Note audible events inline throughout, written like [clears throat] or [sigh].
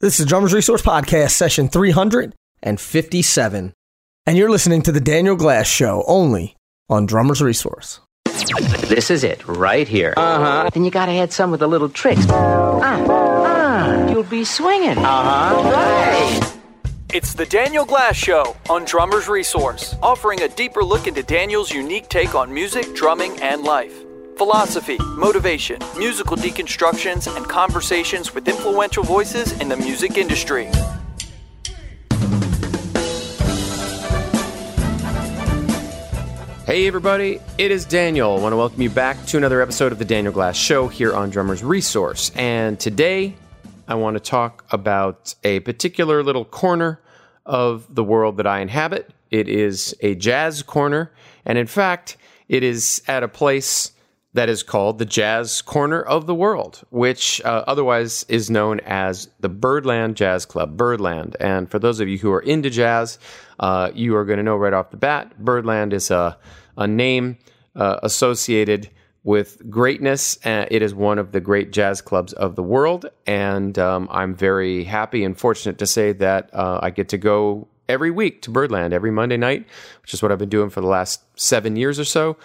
This is Drummers Resource Podcast, session 357. And you're listening to The Daniel Glass Show only on Drummers Resource. This is it, right here. Uh huh. Then you gotta add some with the little tricks. Ah, ah, you'll be swinging. Uh huh. Right. It's the Daniel Glass Show on Drummers Resource, offering a deeper look into Daniel's unique take on music, drumming, and life. Philosophy, motivation, musical deconstructions, and conversations with influential voices in the music industry. Hey everybody, it is Daniel. I want to welcome you back to another episode of the Daniel Glass Show here on Drummers Resource. And today I want to talk about a particular little corner of the world that I inhabit. It is a jazz corner, and in fact, it is at a place that is called the Jazz Corner of the World, which uh, otherwise is known as the Birdland Jazz Club, Birdland. And for those of you who are into jazz, uh, you are going to know right off the bat, Birdland is a, a name uh, associated with greatness. Uh, it is one of the great jazz clubs of the world. And um, I'm very happy and fortunate to say that uh, I get to go every week to Birdland every Monday night, which is what I've been doing for the last seven years or so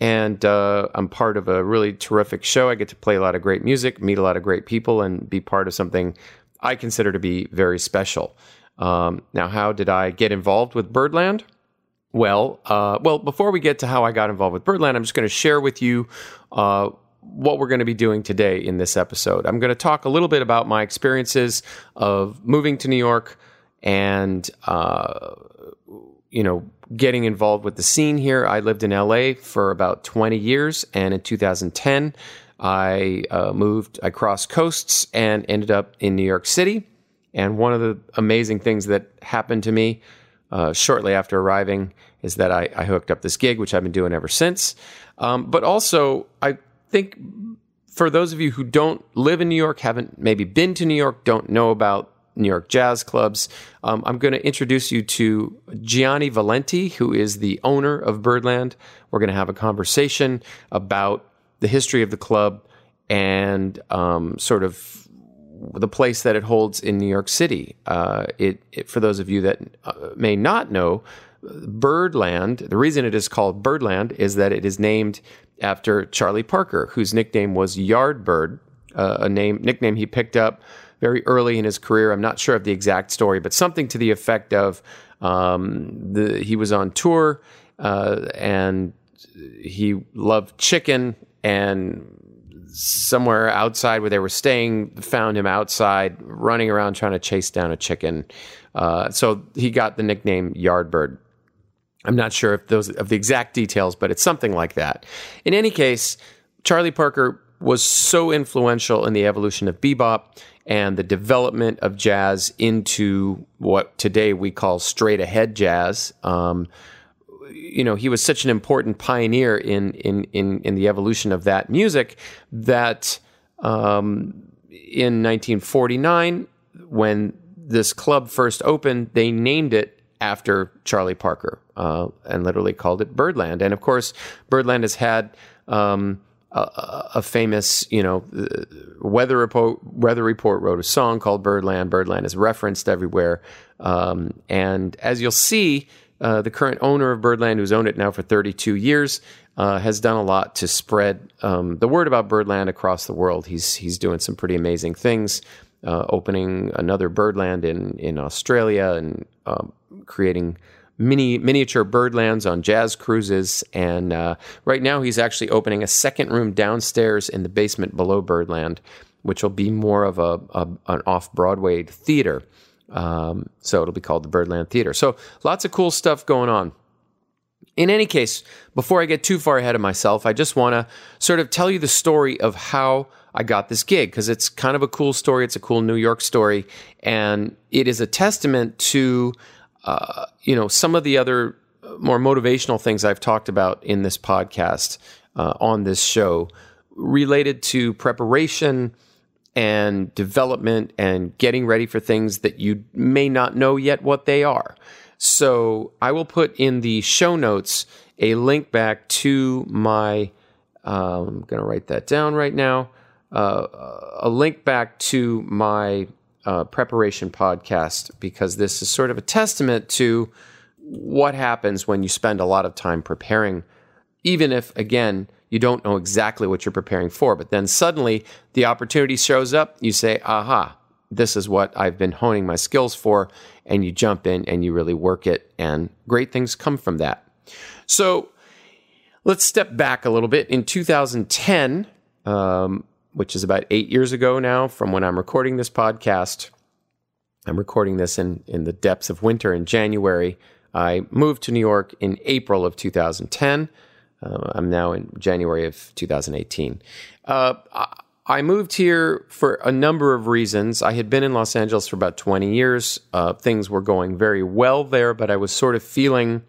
and uh, I'm part of a really terrific show. I get to play a lot of great music, meet a lot of great people, and be part of something I consider to be very special. Um, now, how did I get involved with Birdland? Well, uh, well, before we get to how I got involved with Birdland, I'm just going to share with you uh, what we're going to be doing today in this episode. I'm going to talk a little bit about my experiences of moving to New York and uh, you know getting involved with the scene here. I lived in LA for about 20 years, and in 2010, I uh, moved, I crossed coasts and ended up in New York City. And one of the amazing things that happened to me uh, shortly after arriving is that I, I, hooked up this gig, which I've been doing ever since. Um, but also, I think for those of you who don't live in New York, haven't maybe been to New York, don't know about New York jazz clubs. Um, I'm going to introduce you to Gianni Valenti, who is the owner of Birdland. We're going to have a conversation about the history of the club and um, sort of the place that it holds in New York City. Uh, it, it, for those of you that uh, may not know, Birdland, the reason it is called Birdland is that it is named after Charlie Parker, whose nickname was Yardbird, uh, a name nickname he picked up very early in his career. I'm not sure of the exact story, but something to the effect of um, the, he was on tour uh, and he loved chicken and somewhere outside where they were staying found him outside running around trying to chase down a chicken. Uh, so he got the nickname Yardbird. I'm not sure if those of the exact details, but it's something like that. In any case, Charlie Parker was so influential in the evolution of bebop and the development of jazz into what today we call straight ahead jazz. Um, you know, he was such an important pioneer in in in, in the evolution of that music that um, in 1949, when this club first opened, they named it after Charlie Parker uh, and literally called it Birdland. And of course, Birdland has had um, a, famous, you know, weather report. Weather Report wrote a song called Birdland. Birdland is referenced everywhere, um, and as you'll see, uh, the current owner of Birdland, who's owned it now for 32 years, uh, has done a lot to spread um, the word about Birdland across the world. He's he's doing some pretty amazing things, uh, opening another Birdland in in Australia and um, creating mini miniature birdlands on jazz cruises. And uh, right now, he's actually opening a second room downstairs in the basement below Birdland, which will be more of a, a an off Broadway theater. Um, so it'll be called the Birdland Theater. So lots of cool stuff going on. In any case, before I get too far ahead of myself, I just want to sort of tell you the story of how I got this gig because it's kind of a cool story. It's a cool New York story, and it is a testament to uh, you know, some of the other more motivational things I've talked about in this podcast uh, on this show related to preparation and development and getting ready for things that you may not know yet what they are. So I will put in the show notes a link back to my. Uh, I'm going to write that down right now. Uh, a link back to my uh, preparation podcast because this is sort of a testament to what happens when you spend a lot of time preparing, even if, again, you don't know exactly what you're preparing for. But then suddenly the opportunity shows up, you say, aha, this is what I've been honing my skills for. And you jump in and you really work it, and great things come from that. So let's step back a little bit. In 2010, um, which is about eight years ago now from when I'm recording this podcast, I'm recording this in, in the depths of winter in January. I moved to New York in April of 2010. Uh, I'm now in January of 2018. Uh, I moved here for a number of reasons. I had been in Los Angeles for about 20 years. Uh, things were going very well there, but I was sort of feeling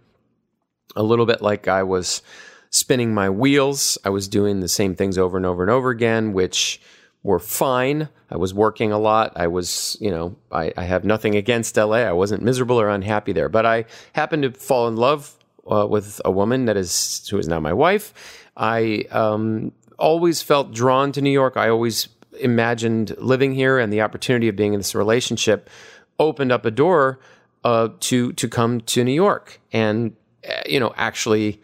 a little bit like I was spinning my wheels. I was doing the same things over and over and over again, which were fine. I was working a lot. I was, you know, I, I have nothing against LA. I wasn't miserable or unhappy there, but I happened to fall in love uh, with a woman that is who is now my wife. I um, always felt drawn to New York. I always imagined living here, and the opportunity of being in this relationship opened up a door uh, to to come to New York and uh, you know actually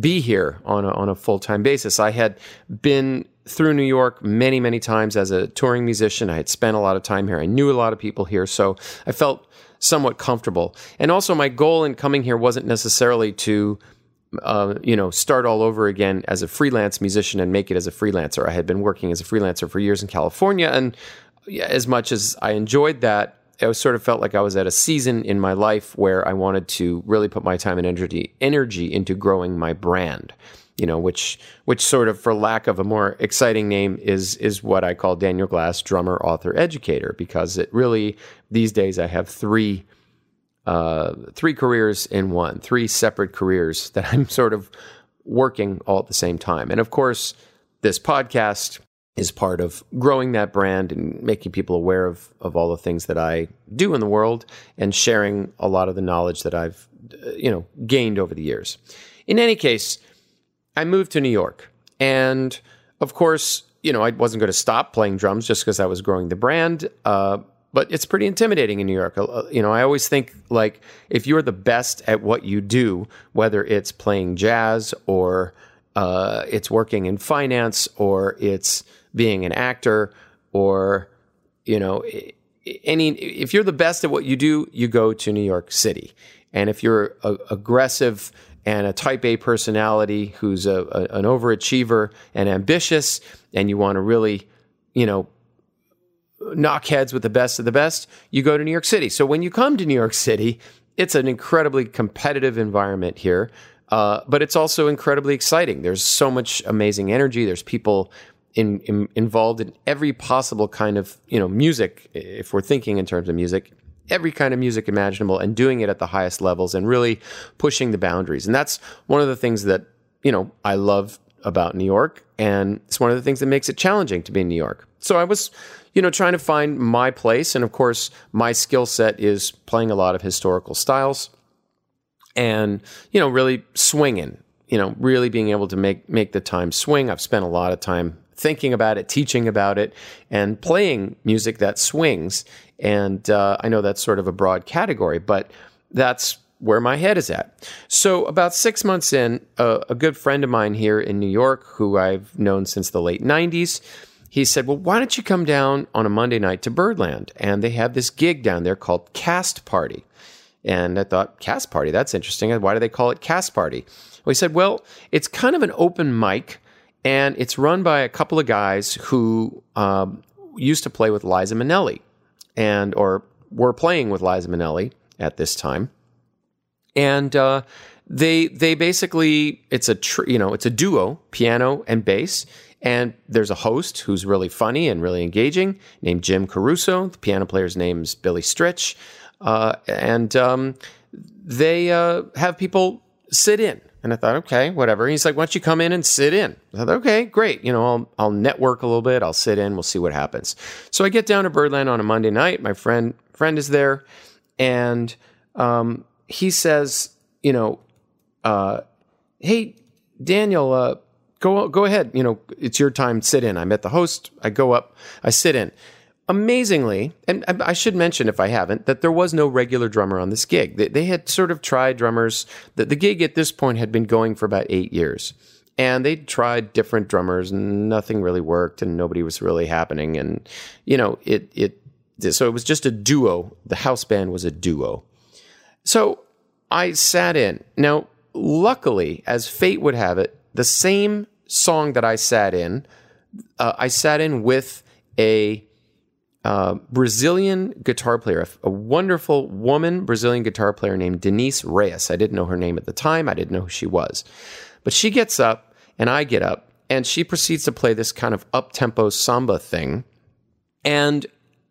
be here on a, on a full time basis. I had been through New York many many times as a touring musician. I had spent a lot of time here. I knew a lot of people here, so I felt somewhat comfortable. And also, my goal in coming here wasn't necessarily to uh, you know, start all over again as a freelance musician and make it as a freelancer. I had been working as a freelancer for years in California, and as much as I enjoyed that, I sort of felt like I was at a season in my life where I wanted to really put my time and energy energy into growing my brand. You know, which which sort of, for lack of a more exciting name, is is what I call Daniel Glass, drummer, author, educator, because it really these days I have three uh, three careers in one, three separate careers that I'm sort of working all at the same time. And of course, this podcast is part of growing that brand and making people aware of, of all the things that I do in the world and sharing a lot of the knowledge that I've, uh, you know, gained over the years. In any case, I moved to New York. And of course, you know, I wasn't going to stop playing drums just because I was growing the brand. Uh, but it's pretty intimidating in New York. Uh, you know, I always think like if you're the best at what you do, whether it's playing jazz or uh, it's working in finance or it's being an actor or you know any if you're the best at what you do, you go to New York City. And if you're a, aggressive and a type A personality who's a, a, an overachiever and ambitious, and you want to really, you know, knock heads with the best of the best, you go to New York City. So when you come to New York City, it's an incredibly competitive environment here, uh, but it's also incredibly exciting. There's so much amazing energy. There's people in, in, involved in every possible kind of you know music. If we're thinking in terms of music, every kind of music imaginable, and doing it at the highest levels, and really pushing the boundaries. And that's one of the things that you know I love about New York, and it's one of the things that makes it challenging to be in New York. So I was you know, trying to find my place. And of course, my skill set is playing a lot of historical styles and, you know, really swinging, you know, really being able to make, make the time swing. I've spent a lot of time thinking about it, teaching about it, and playing music that swings. And uh, I know that's sort of a broad category, but that's where my head is at. So, about six months in, a good friend of mine here in New York, who I've known since the late 90s, he said, Well, why don't you come down on a Monday night to Birdland? And they have this gig down there called Cast Party. And I thought, Cast Party, that's interesting. Why do they call it Cast Party? Well, he said, Well, it's kind of an open mic, and it's run by a couple of guys who um, used to play with Liza Minnelli, and or were playing with Liza Minnelli at this time. And uh, they they basically it's a tr- you know it's a duo, piano and bass and there's a host who's really funny and really engaging named Jim Caruso. The piano player's name's Billy Stritch. Uh, and um, they uh, have people sit in. And I thought, okay, whatever. He's like, why don't you come in and sit in? I thought, okay, great. You know, I'll, I'll network a little bit. I'll sit in. We'll see what happens. So I get down to Birdland on a Monday night. My friend friend is there, and um, he says, you know, uh, hey, Daniel, uh, go go ahead. You know, it's your time. Sit in. I met the host. I go up. I sit in. Amazingly, and I should mention if I haven't, that there was no regular drummer on this gig. They, had sort of tried drummers. The, the gig at this point had been going for about eight years. And they tried different drummers and nothing really worked and nobody was really happening. And, you know, it, it, so it was just a duo. The house band was a duo. So I sat in. Now, luckily, as fate would have it, the same song that I sat in, uh, I sat in with a uh, Brazilian guitar player, a, wonderful woman Brazilian guitar player named Denise Reyes. I didn't know her name at the time. I didn't know who she was. But she gets up and I get up and she proceeds to play this kind of up tempo samba thing. And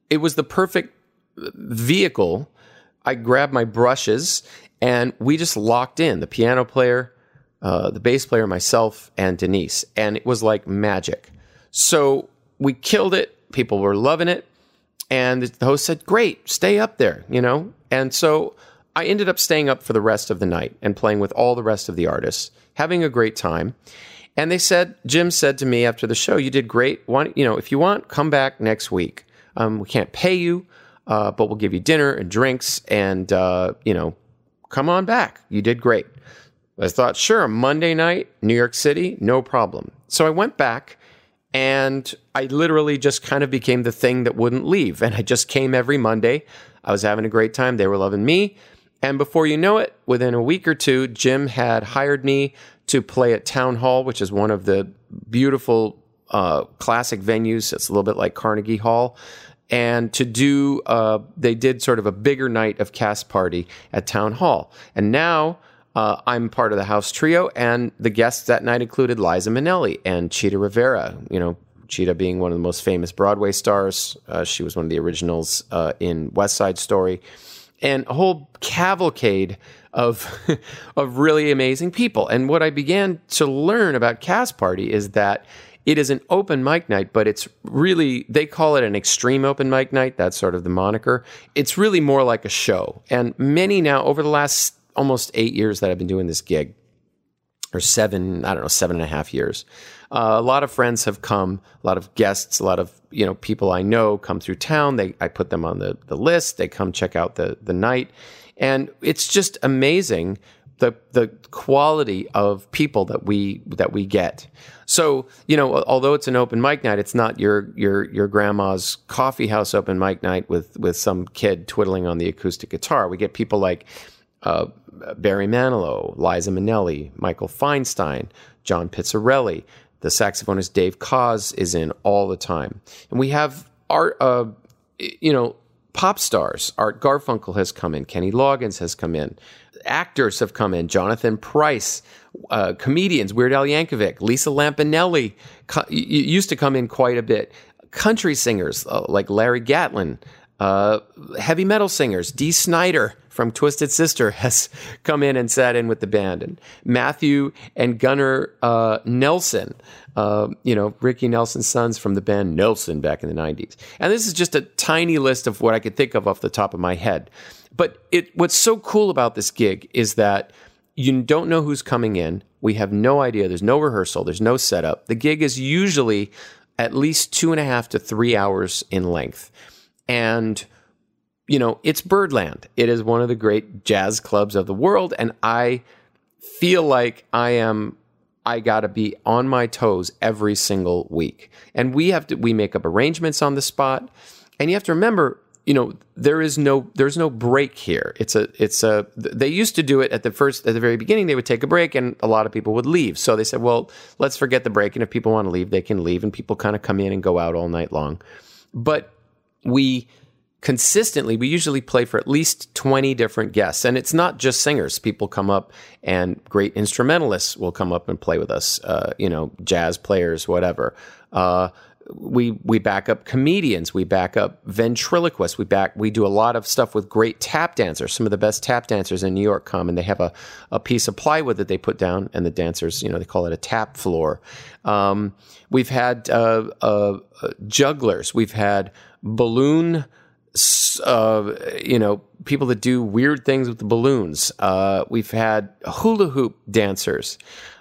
it was the perfect vehicle. I grabbed my brushes and we just locked in the piano player, uh, the bass player, myself, and Denise. And it was like magic. So we killed it. People were loving it. And the host said, Great, stay up there, you know? And so I ended up staying up for the rest of the night and playing with all the rest of the artists, having a great time. And they said, Jim said to me after the show, "You did great. Why, you know, if you want, come back next week. Um, we can't pay you, uh, but we'll give you dinner and drinks, and uh, you know, come on back. You did great." I thought, sure, Monday night, New York City, no problem. So I went back, and I literally just kind of became the thing that wouldn't leave, and I just came every Monday. I was having a great time. They were loving me. And before you know it, within a week or two, Jim had hired me to play at Town Hall, which is one of the beautiful uh, classic venues. It's a little bit like Carnegie Hall. And to do, uh, they did sort of a bigger night of cast party at Town Hall. And now uh, I'm part of the house trio, and the guests that night included Liza Minnelli and Chita Rivera. You know, Chita being one of the most famous Broadway stars. Uh, she was one of the originals uh, in West Side Story and a whole cavalcade of [laughs] of really amazing people. And what I began to learn about Cast Party is that it is an open mic night, but it's really they call it an extreme open mic night. That's sort of the moniker. It's really more like a show. And many now over the last almost eight years that I've been doing this gig, or seven, I don't know, seven and a half years. Uh, a lot of friends have come, a lot of guests, a lot of you know people I know come through town. They I put them on the the list. They come check out the the night, and it's just amazing the the quality of people that we that we get. So you know, although it's an open mic night, it's not your your your grandma's coffee house open mic night with with some kid twiddling on the acoustic guitar. We get people like uh, Barry Manilow, Liza Minnelli, Michael Feinstein, John Pizzarelli, the saxophonist Dave Koz is in all the time. And we have art, uh, you know, pop stars. Art Garfunkel has come in. Kenny Loggins has come in. Actors have come in. Jonathan Pryce, uh, comedians, Weird Al Yankovic, Lisa Lampanelli co- used to come in quite a bit. Country singers uh, like Larry Gatlin, uh, heavy metal singers, Dee Snider from Twisted Sister [laughs] has come in and sat in with the band, and Matthew and Gunnar uh, Nelson, uh, you know Ricky Nelson's sons from the band Nelson back in the '90s. And this is just a tiny list of what I could think of off the top of my head. But it, what's so cool about this gig is that you don't know who's coming in. We have no idea. There's no rehearsal. There's no setup. The gig is usually at least two and a half to three hours in length, and you know, it's Birdland. It is one of the great jazz clubs of the world. And I feel like I am, I got to be on my toes every single week. And we have to, we make up arrangements on the spot. And you have to remember, you know, there is no, there's no break here. It's a, it's a, they used to do it at the first, at the very beginning, they would take a break and a lot of people would leave. So they said, well, let's forget the break. And if people want to leave, they can leave. And people kind of come in and go out all night long. But we, consistently, we usually play for at least 20 different guests. And it's not just singers. People come up and great instrumentalists will come up and play with us, uh, you know, jazz players, whatever. Uh, we we back up comedians, we back up ventriloquists, we back we do a lot of stuff with great tap dancers. Some of the best tap dancers in New York come and they have a, a piece of plywood that they put down, and the dancers, you know, they call it a tap floor. Um, we've had uh, uh jugglers, we've had balloon uh, you know, people that do weird things with the balloons. Uh, we've had hula hoop dancers.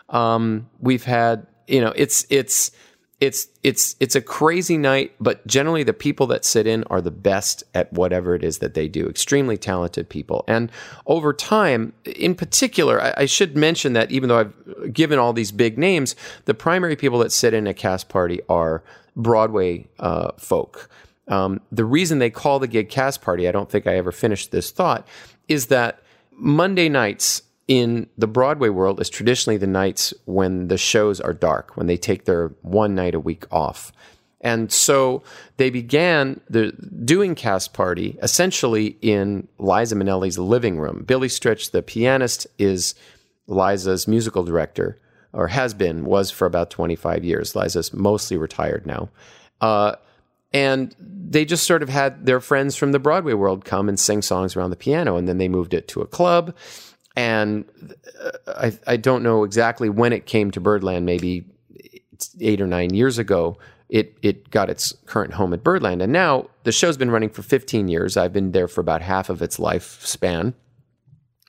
Um, we've had, you know, it's it's it's it's it's a crazy night, but generally the people that sit in are the best at whatever it is that they do. Extremely talented people, and over time, in particular, I, I should mention that even though I've given all these big names, the primary people that sit in a cast party are Broadway uh, folk. Um, the reason they call the gig cast party, I don't think I ever finished this thought, is that Monday nights in the Broadway world is traditionally the nights when the shows are dark, when they take their one night a week off. And so they began the doing cast party essentially in Liza Minnelli's living room. Billy Stritch, the pianist, is Liza's musical director, or has been, was for about 25 years. Liza's mostly retired now. Uh, and they just sort of had their friends from the Broadway world come and sing songs around the piano. And then they moved it to a club and uh, I, I don't know exactly when it came to Birdland, maybe eight or nine years ago. It it got its current home at Birdland, and now the show's been running for 15 years. I've been there for about half of its lifespan.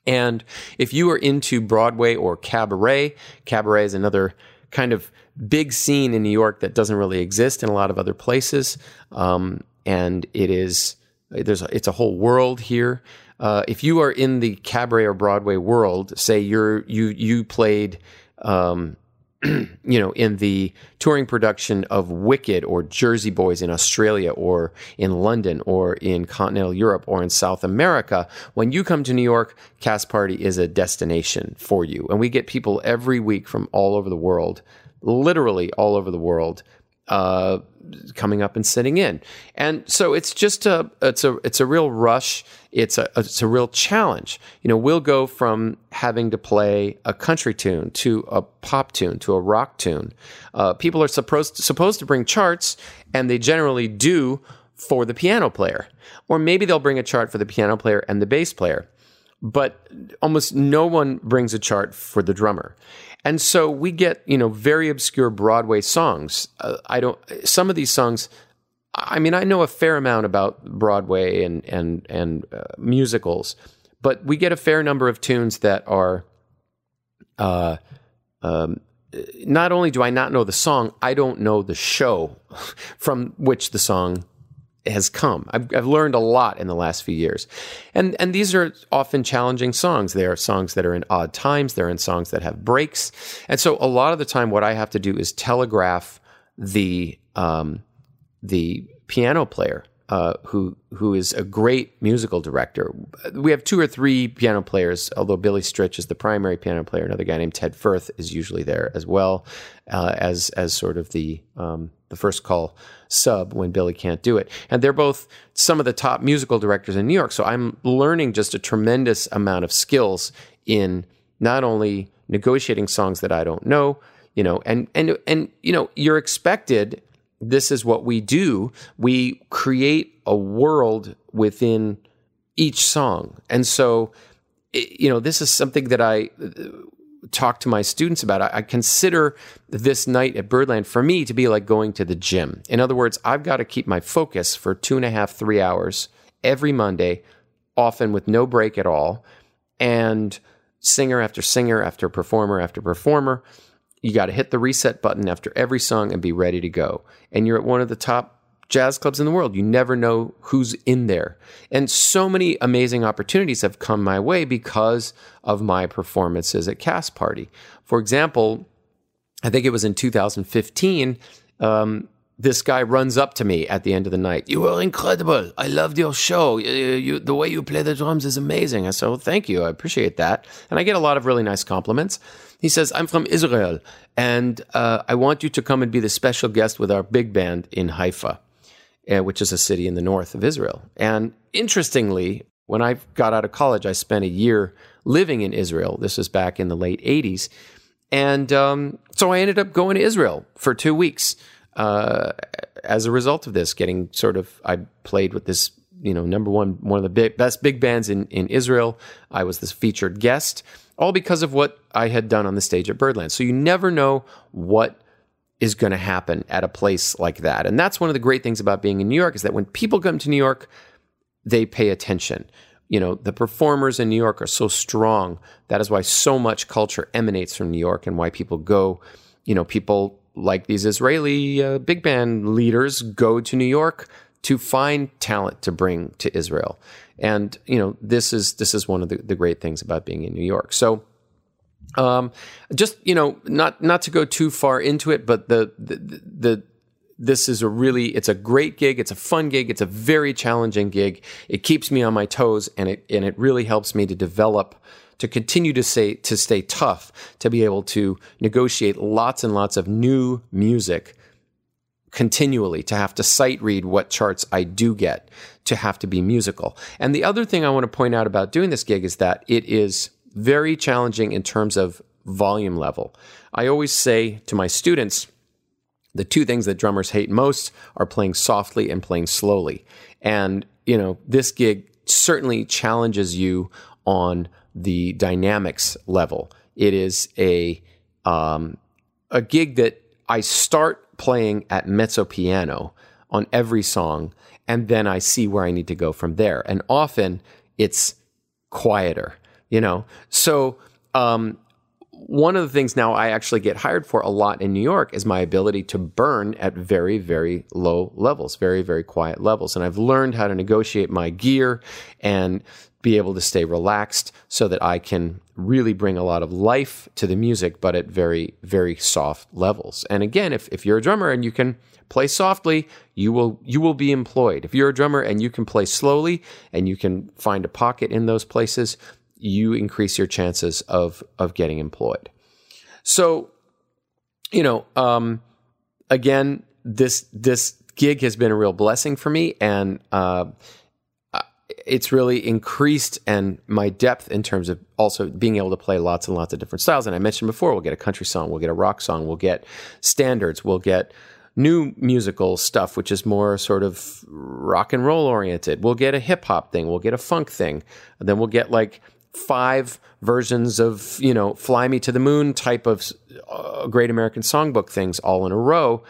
And if you are into Broadway or cabaret, cabaret is another kind of big scene in New York that doesn't really exist in a lot of other places. Um, and it is there's a, it's a whole world here. Uh, if you are in the cabaret or Broadway world, say you're you you played, um, [clears throat] you know, in the touring production of Wicked or Jersey Boys in Australia or in London or in continental Europe or in South America, when you come to New York, Cast Party is a destination for you, and we get people every week from all over the world, literally all over the world. Uh, coming up and sitting in. And so it's just a it's a it's a real rush. It's a it's a real challenge. You know, we'll go from having to play a country tune to a pop tune to a rock tune. Uh, people are supposed to, supposed to bring charts, and they generally do for the piano player, or maybe they'll bring a chart for the piano player and the bass player. But almost no one brings a chart for the drummer. And so we get, you know, very obscure Broadway songs. Uh, I don't, some of these songs, I mean, I know a fair amount about Broadway and, and, and uh, musicals, but we get a fair number of tunes that are, uh, um, not only do I not know the song, I don't know the show [laughs] from which the song has come. I've, I've, learned a lot in the last few years, and and these are often challenging songs. They are songs that are in odd times. They're in songs that have breaks, and so a lot of the time, what I have to do is telegraph the um, the piano player uh, who who is a great musical director. We have two or three piano players, although Billy Stritch is the primary piano player. Another guy named Ted Firth is usually there as well uh, as as sort of the um, the first call sub when Billy can't do it. And they're both some of the top musical directors in New York. So I'm learning just a tremendous amount of skills in not only negotiating songs that I don't know, you know, and and and you know, you're expected this is what we do. We create a world within each song. And so you know, this is something that I talk to my students about. I, I, consider this night at Birdland for me to be like going to the gym. In other words, I've got to keep my focus for two and a half, three hours every Monday, often with no break at all, and singer after singer after performer after performer. You got to hit the reset button after every song and be ready to go. And you're at one of the top jazz clubs in the world. You never know who's in there. And so many amazing opportunities have come my way because of my performances at Cast Party. For example, I think it was in 2015. Um, this guy runs up to me at the end of the night. You were incredible. I loved your show. You, you, the way you play the drums is amazing. I said, well, thank you. I appreciate that. And I get a lot of really nice compliments. He says, I'm from Israel, and uh, I want you to come and be the special guest with our big band in Haifa which is a city in the north of Israel. And interestingly, when I got out of college, I spent a year living in Israel. This was back in the late 80s. And um, so I ended up going to Israel for two weeks uh, as a result of this, getting sort of, I played with this, you know, number one, one of the big, best big bands in, in Israel. I was this featured guest, all because of what I had done on the stage at Birdland. So you never know what is going to happen at a place like that. And that's one of the great things about being in New York is that when people come to New York, they pay attention. You know, the performers in New York are so strong. That is why so much culture emanates from New York and why people go, you know, people like these Israeli uh, big band leaders, go to New York to find talent to bring to Israel. And you know, this is this is one of the, the great things about being in New York. So um, just you know, not not to go too far into it, but the, the the this is a really it's a great gig. It's a fun gig. It's a very challenging gig. It keeps me on my toes and it and it really helps me to develop to continue to say to stay tough to be able to negotiate lots and lots of new music continually to have to sight read what charts I do get to have to be musical. And the other thing I want to point out about doing this gig is that it is very challenging in terms of volume level. I always say to my students, the two things that drummers hate most are playing softly and playing slowly. And, you know, this gig certainly challenges you on the dynamics level. It is a um, a gig that I start playing at mezzo piano on every song, and then I see where I need to go from there. And often it's quieter, you know. So um, one of the things now I actually get hired for a lot in New York is my ability to burn at very, very low levels, very, very quiet levels. And I've learned how to negotiate my gear and be able to stay relaxed so that I can really bring a lot of life to the music, but at very, very soft levels. And again, if, if you're a drummer and you can play softly, you will you will be employed. If you're a drummer and you can play slowly and you can find a pocket in those places, you increase your chances of of getting employed. So, you know, um, again, this this gig has been a real blessing for me, and uh, it's really increased and my depth in terms of also being able to play lots and lots of different styles. And I mentioned before, we'll get a country song, we'll get a rock song, we'll get standards, we'll get new musical stuff, which is more sort of rock and roll oriented. We'll get a hip hop thing, we'll get a funk thing, then we'll get like five versions of you know "Fly Me to the Moon" type of uh, Great American Songbook things all in a row.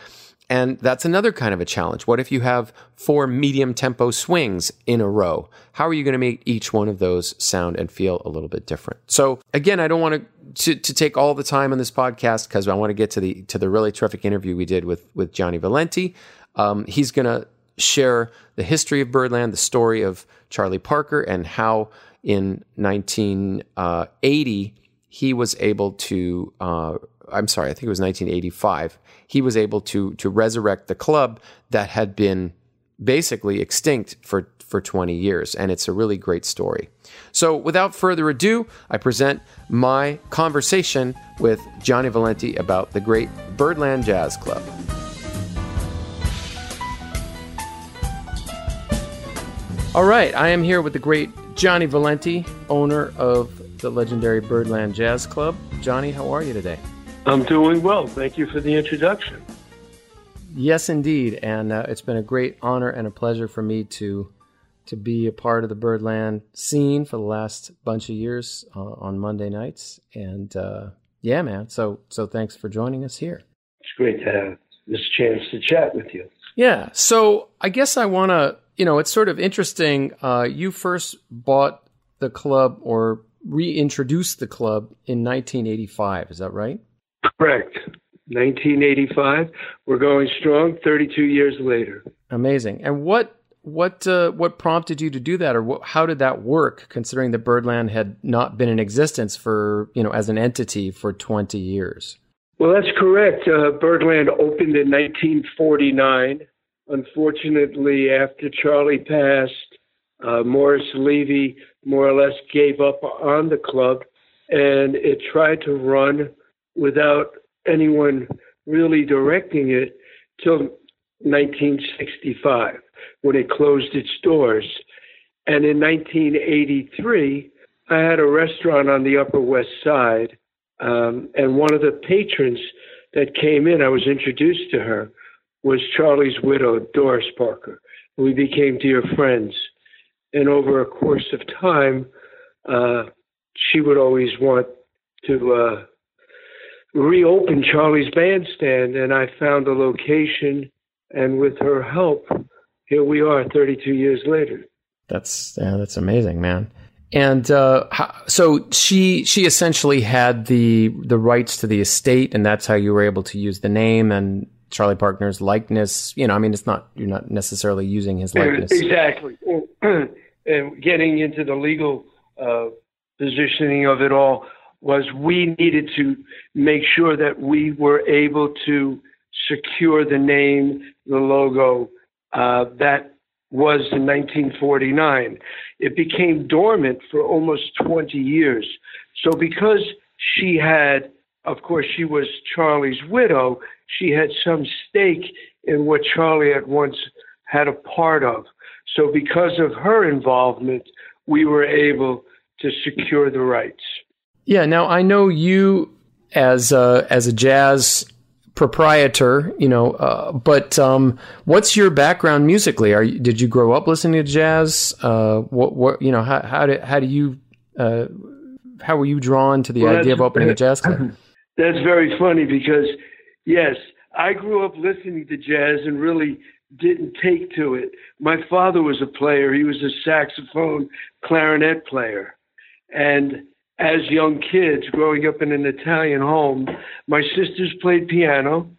And that's another kind of a challenge. What if you have four medium tempo swings in a row? How are you going to make each one of those sound and feel a little bit different? So again, I don't want to, to, take all the time on this podcast because I want to get to the to the really terrific interview we did with with Gianni Valenti. Um, he's going to share the history of Birdland, the story of Charlie Parker, and how in 1980 he was able to. Uh, I'm sorry, I think it was 1985 he was able to to resurrect the club that had been basically extinct for for 20 years and it's a really great story. So without further ado, I present my conversation with Gianni Valenti about the great Birdland Jazz Club. All right, I am here with the great Gianni Valenti, owner of the legendary Birdland Jazz Club. Gianni, how are you today? I'm doing well. Thank you for the introduction. Yes, indeed, and uh, it's been a great honor and a pleasure for me to to be a part of the Birdland scene for the last bunch of years uh, on Monday nights. And uh, yeah, man. So so thanks for joining us here. It's great to have this chance to chat with you. Yeah. So I guess I want to. You know, it's sort of interesting. Uh, you first bought the club or reintroduced the club in 1985. Is that right? Correct. 1985. We're going strong. 32 years later. Amazing. And what what uh, what prompted you to do that, or what, how did that work? Considering that Birdland had not been in existence for you know as an entity for 20 years. Well, that's correct. Uh, Birdland opened in 1949. Unfortunately, after Charlie passed, uh, Morris Levy more or less gave up on the club, and it tried to run without anyone really directing it till 1965 when it closed its doors. And in 1983, I had a restaurant on the Upper West Side, um, and one of the patrons that came in, I was introduced to her, was Charlie's widow, Doris Parker. We became dear friends. And over a course of time, uh, she would always want to uh, reopen Charlie's Bandstand, and I found a location. And with her help, here we are, 32 years later. That's yeah, that's amazing, man. And uh, so she she essentially had the the rights to the estate, and that's how you were able to use the name and Charlie Parker's likeness. You know, I mean, it's not you're not necessarily using his likeness. Exactly. [clears throat] And getting into the legal uh, positioning of it all was we needed to make sure that we were able to secure the name, the logo uh, that was in 1949. It became dormant for almost 20 years. So because she had, of course, she was Charlie's widow, she had some stake in what Charlie at once had a part of. So because of her involvement, we were able to secure the rights. Yeah. Now I know you as a, as a jazz proprietor, you know, uh, but um, what's your background musically? Are you, did you grow up listening to jazz? Uh, what, what, you know, how, how do, how do you, uh, how were you drawn to the well, idea of opening a jazz club? [clears throat] That's very funny because yes, I grew up listening to jazz and really didn't take to it. My father was a player. He was a saxophone clarinet player. And as young kids growing up in an Italian home, my sisters played piano,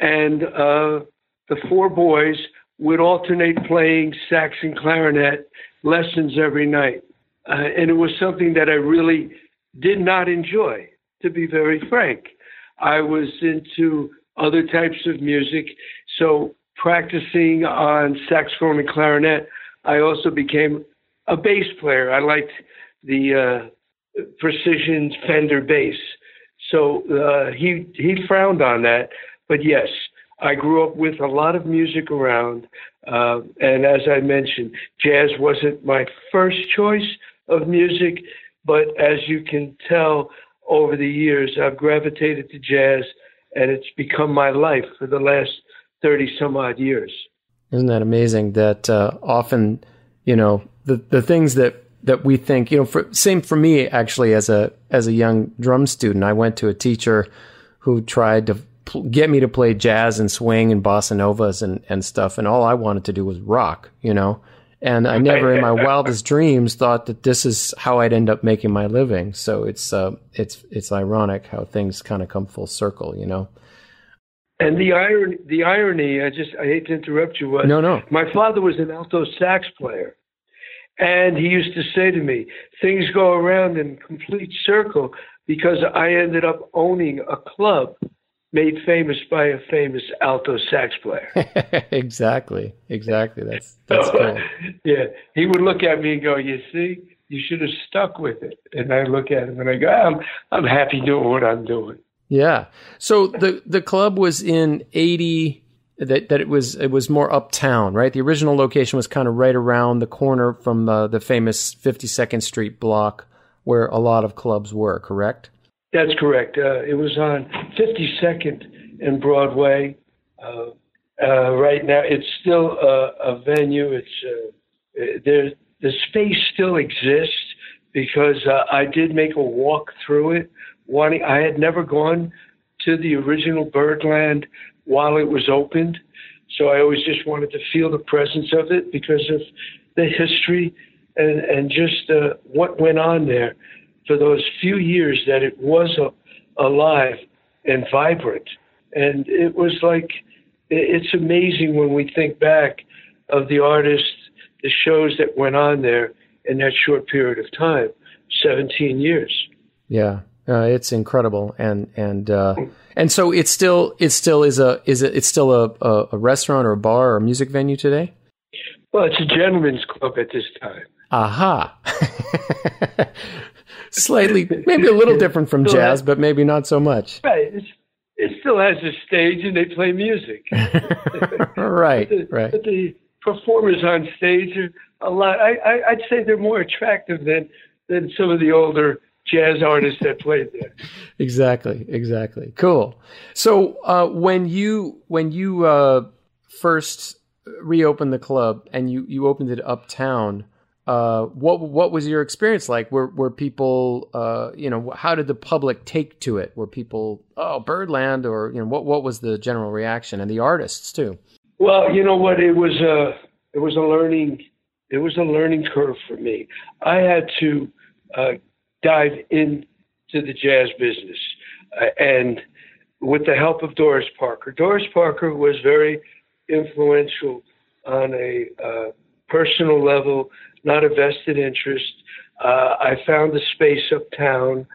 and uh, the four boys would alternate playing sax and clarinet lessons every night. Uh, and it was something that I really did not enjoy, to be very frank. I was into other types of music. So, practicing on saxophone and clarinet, I also became a bass player. I liked the uh, precision Fender bass. So uh, he he frowned on that. But yes, I grew up with a lot of music around, uh, and as I mentioned, jazz wasn't my first choice of music, but as you can tell over the years, I've gravitated to jazz, and it's become my life for the last thirty some odd years. Isn't that amazing? That uh, often, you know, the the things that that we think, you know, for, same for me actually as a as a young drum student. I went to a teacher who tried to get me to play jazz and swing and bossa novas and and stuff, and all I wanted to do was rock, you know. And I never, in my [laughs] wildest dreams, thought that this is how I'd end up making my living. So it's uh, it's it's ironic how things kind of come full circle, you know. And the irony, the irony, I just I hate to interrupt you. Was, no, no. My father was an alto sax player, and he used to say to me, things go around in complete circle because I ended up owning a club made famous by a famous alto sax player. [laughs] exactly. Exactly. That's that's cool. [laughs] yeah. He would look at me and go, You see, you should have stuck with it. And I look at him and I go, I'm I'm happy doing what I'm doing. Yeah. So the the club was in eighty that that it was it was more uptown, right? The original location was kind of right around the corner from uh, the famous 52nd Street block where a lot of clubs were, correct? That's correct. Uh, it was on 52nd and Broadway. Uh, uh, right now, it's still a, a venue. It's uh, there. The space still exists because uh, I did make a walk through it. Wanting, I had never gone to the original Birdland while it was opened. So I always just wanted to feel the presence of it because of the history and, and just uh, what went on there for those few years that it was a, alive and vibrant. And it was like, it's amazing when we think back of the artists, the shows that went on there in that short period of time 17 years. Yeah. Uh, it's incredible, and and uh, and so it's still it still is a is it it's still a, a, a restaurant or a bar or a music venue today. Well, it's a gentleman's club at this time. Aha. [laughs] Slightly, maybe a little different from jazz, but maybe not so much. Right. It's, it still has a stage and they play music. [laughs] right. But the, right. But the performers on stage are a lot. I, I, I'd say they're more attractive than than some of the older jazz artists that played there. [laughs] exactly, exactly. Cool. So uh, when you when you uh, first reopened the club and you you opened it uptown, uh, what what was your experience like? Were were people uh, you know how did the public take to it? Were people oh Birdland or you know what what was the general reaction and the artists too? Well, you know what it was a it was a learning it was a learning curve for me. I had to uh, dive into the jazz business, uh, and with the help of Doris Parker. Doris Parker was very influential on a uh, personal level, not a vested interest. Uh, I found a space uptown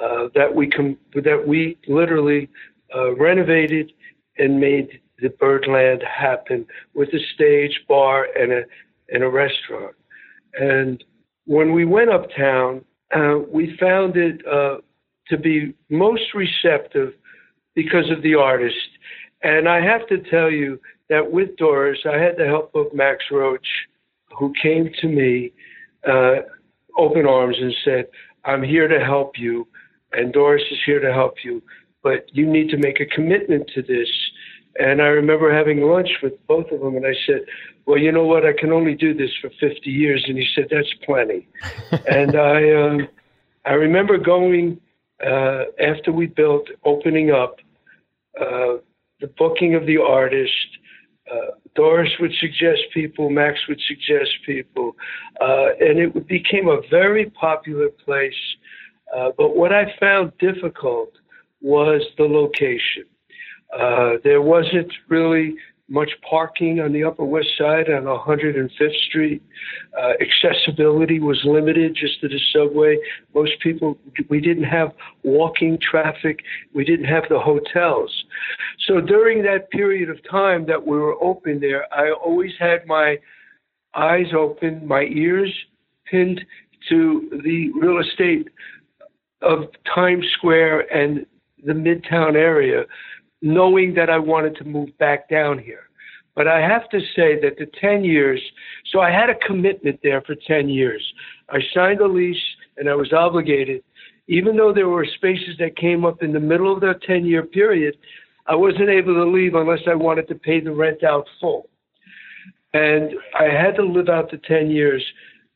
uh, that we com- that we literally uh, renovated and made the Birdland happen with a stage, bar, and a and a restaurant. And when we went uptown, uh, we found it uh, to be most receptive because of the artist. And I have to tell you that with Doris, I had the help of Max Roach, who came to me uh, open arms and said, I'm here to help you, and Doris is here to help you, but you need to make a commitment to this. And I remember having lunch with both of them, and I said, Well, you know what? I can only do this for 50 years. And he said, That's plenty. [laughs] and I, uh, I remember going uh, after we built, opening up uh, the booking of the artist. Uh, Doris would suggest people, Max would suggest people, uh, and it became a very popular place. Uh, but what I found difficult was the location. Uh, there wasn't really much parking on the Upper West Side on 105th Street. Uh, accessibility was limited just to the subway. Most people, we didn't have walking traffic. We didn't have the hotels. So during that period of time that we were open there, I always had my eyes open, my ears pinned to the real estate of Times Square and the Midtown area knowing that I wanted to move back down here. But I have to say that the 10 years, so I had a commitment there for 10 years. I signed a lease and I was obligated. Even though there were spaces that came up in the middle of that 10 year period, I wasn't able to leave unless I wanted to pay the rent out full. And I had to live out the 10 years.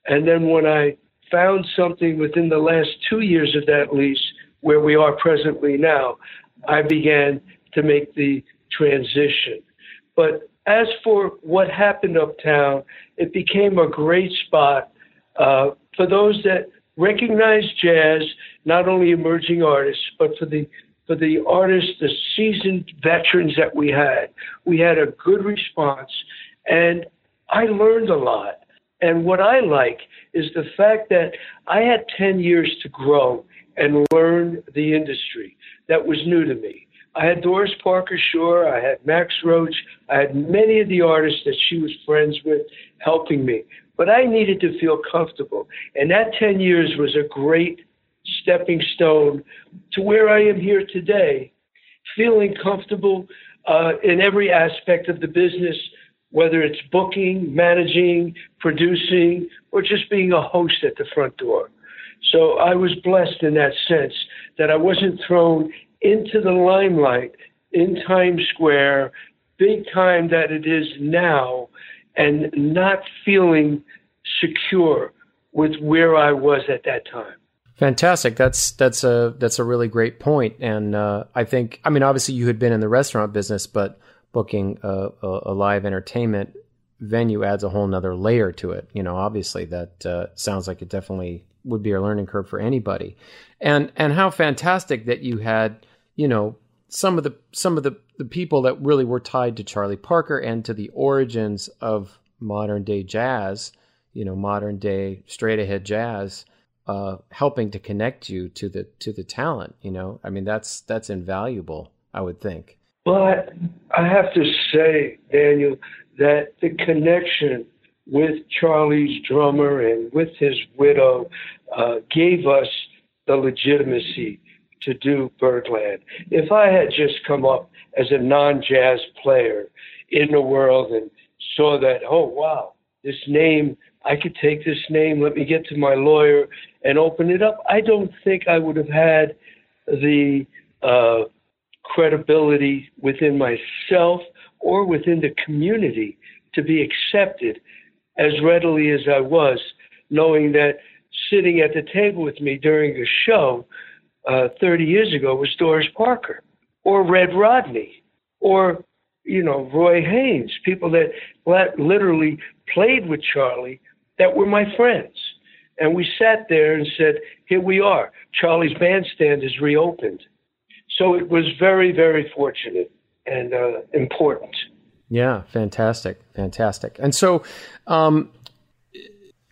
And then when I found something within the last two years of that lease, where we are presently now, I began to make the transition. But as for what happened uptown, it became a great spot uh, for those that recognize jazz, not only emerging artists, but for the for the artists, the seasoned veterans that we had. We had a good response, and I learned a lot. And what I like is the fact that I had 10 years to grow and learn the industry that was new to me. I had Doris Parker Shore, I had Max Roach, I had many of the artists that she was friends with helping me. But I needed to feel comfortable. And that 10 years was a great stepping stone to where I am here today, feeling comfortable uh, in every aspect of the business, whether it's booking, managing, producing, or just being a host at the front door. So I was blessed in that sense that I wasn't thrown into the limelight in Times Square, big time that it is now, and not feeling secure with where I was at that time. Fantastic. That's that's a that's a really great point, and uh, I think I mean obviously you had been in the restaurant business, but booking a, a, a live entertainment venue adds a whole nother layer to it. You know, obviously that uh, sounds like it definitely would be a learning curve for anybody, and and how fantastic that you had you know some of the some of the, the people that really were tied to Charlie Parker and to the origins of modern day jazz, you know, modern day straight ahead jazz, uh, helping to connect you to the to the talent. You know, I mean that's that's invaluable. I would think. Well, I, I have to say, Daniel, that the connection with Charlie's drummer and with his widow uh, gave us the legitimacy to do Birdland. If I had just come up as a non jazz player in the world and saw that, oh, wow, this name, I could take this name, let me get to my lawyer and open it up, I don't think I would have had the uh, credibility within myself or within the community to be accepted as readily as I was, knowing that sitting at the table with me during a show uh, 30 years ago was Doris Parker or Red Rodney or, you know, Roy Haynes, people that literally played with Charlie that were my friends. And we sat there and said, Here we are. Charlie's Bandstand is reopened. So it was very, very fortunate and uh, important. Yeah, fantastic, fantastic. And so, um,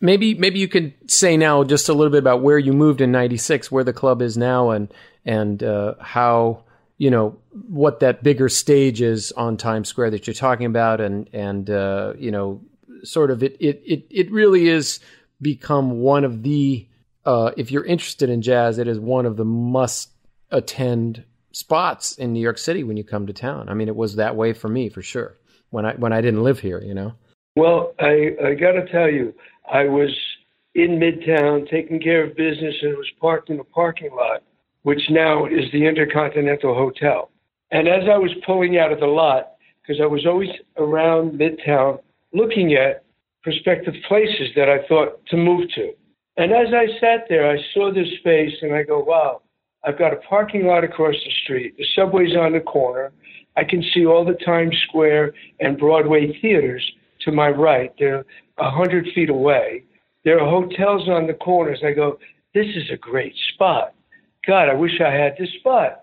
maybe maybe you could say now just a little bit about where you moved in '96, where the club is now, and and uh, how you know what that bigger stage is on Times Square that you're talking about, and and uh, you know sort of it it it it really is become one of the uh, if you're interested in jazz, it is one of the must attend spots in New York City when you come to town. I mean, it was that way for me for sure when I when I didn't live here, you know. Well, I I got to tell you, I was in Midtown taking care of business and was parked in a parking lot, which now is the Intercontinental Hotel. And as I was pulling out of the lot, because I was always around Midtown looking at prospective places that I thought to move to. And as I sat there, I saw this space and I go, wow, I've got a parking lot across the street. The subway's on the corner. I can see all the Times Square and Broadway theaters to my right. They're a hundred feet away. There are hotels on the corners. I go, this is a great spot. God, I wish I had this spot.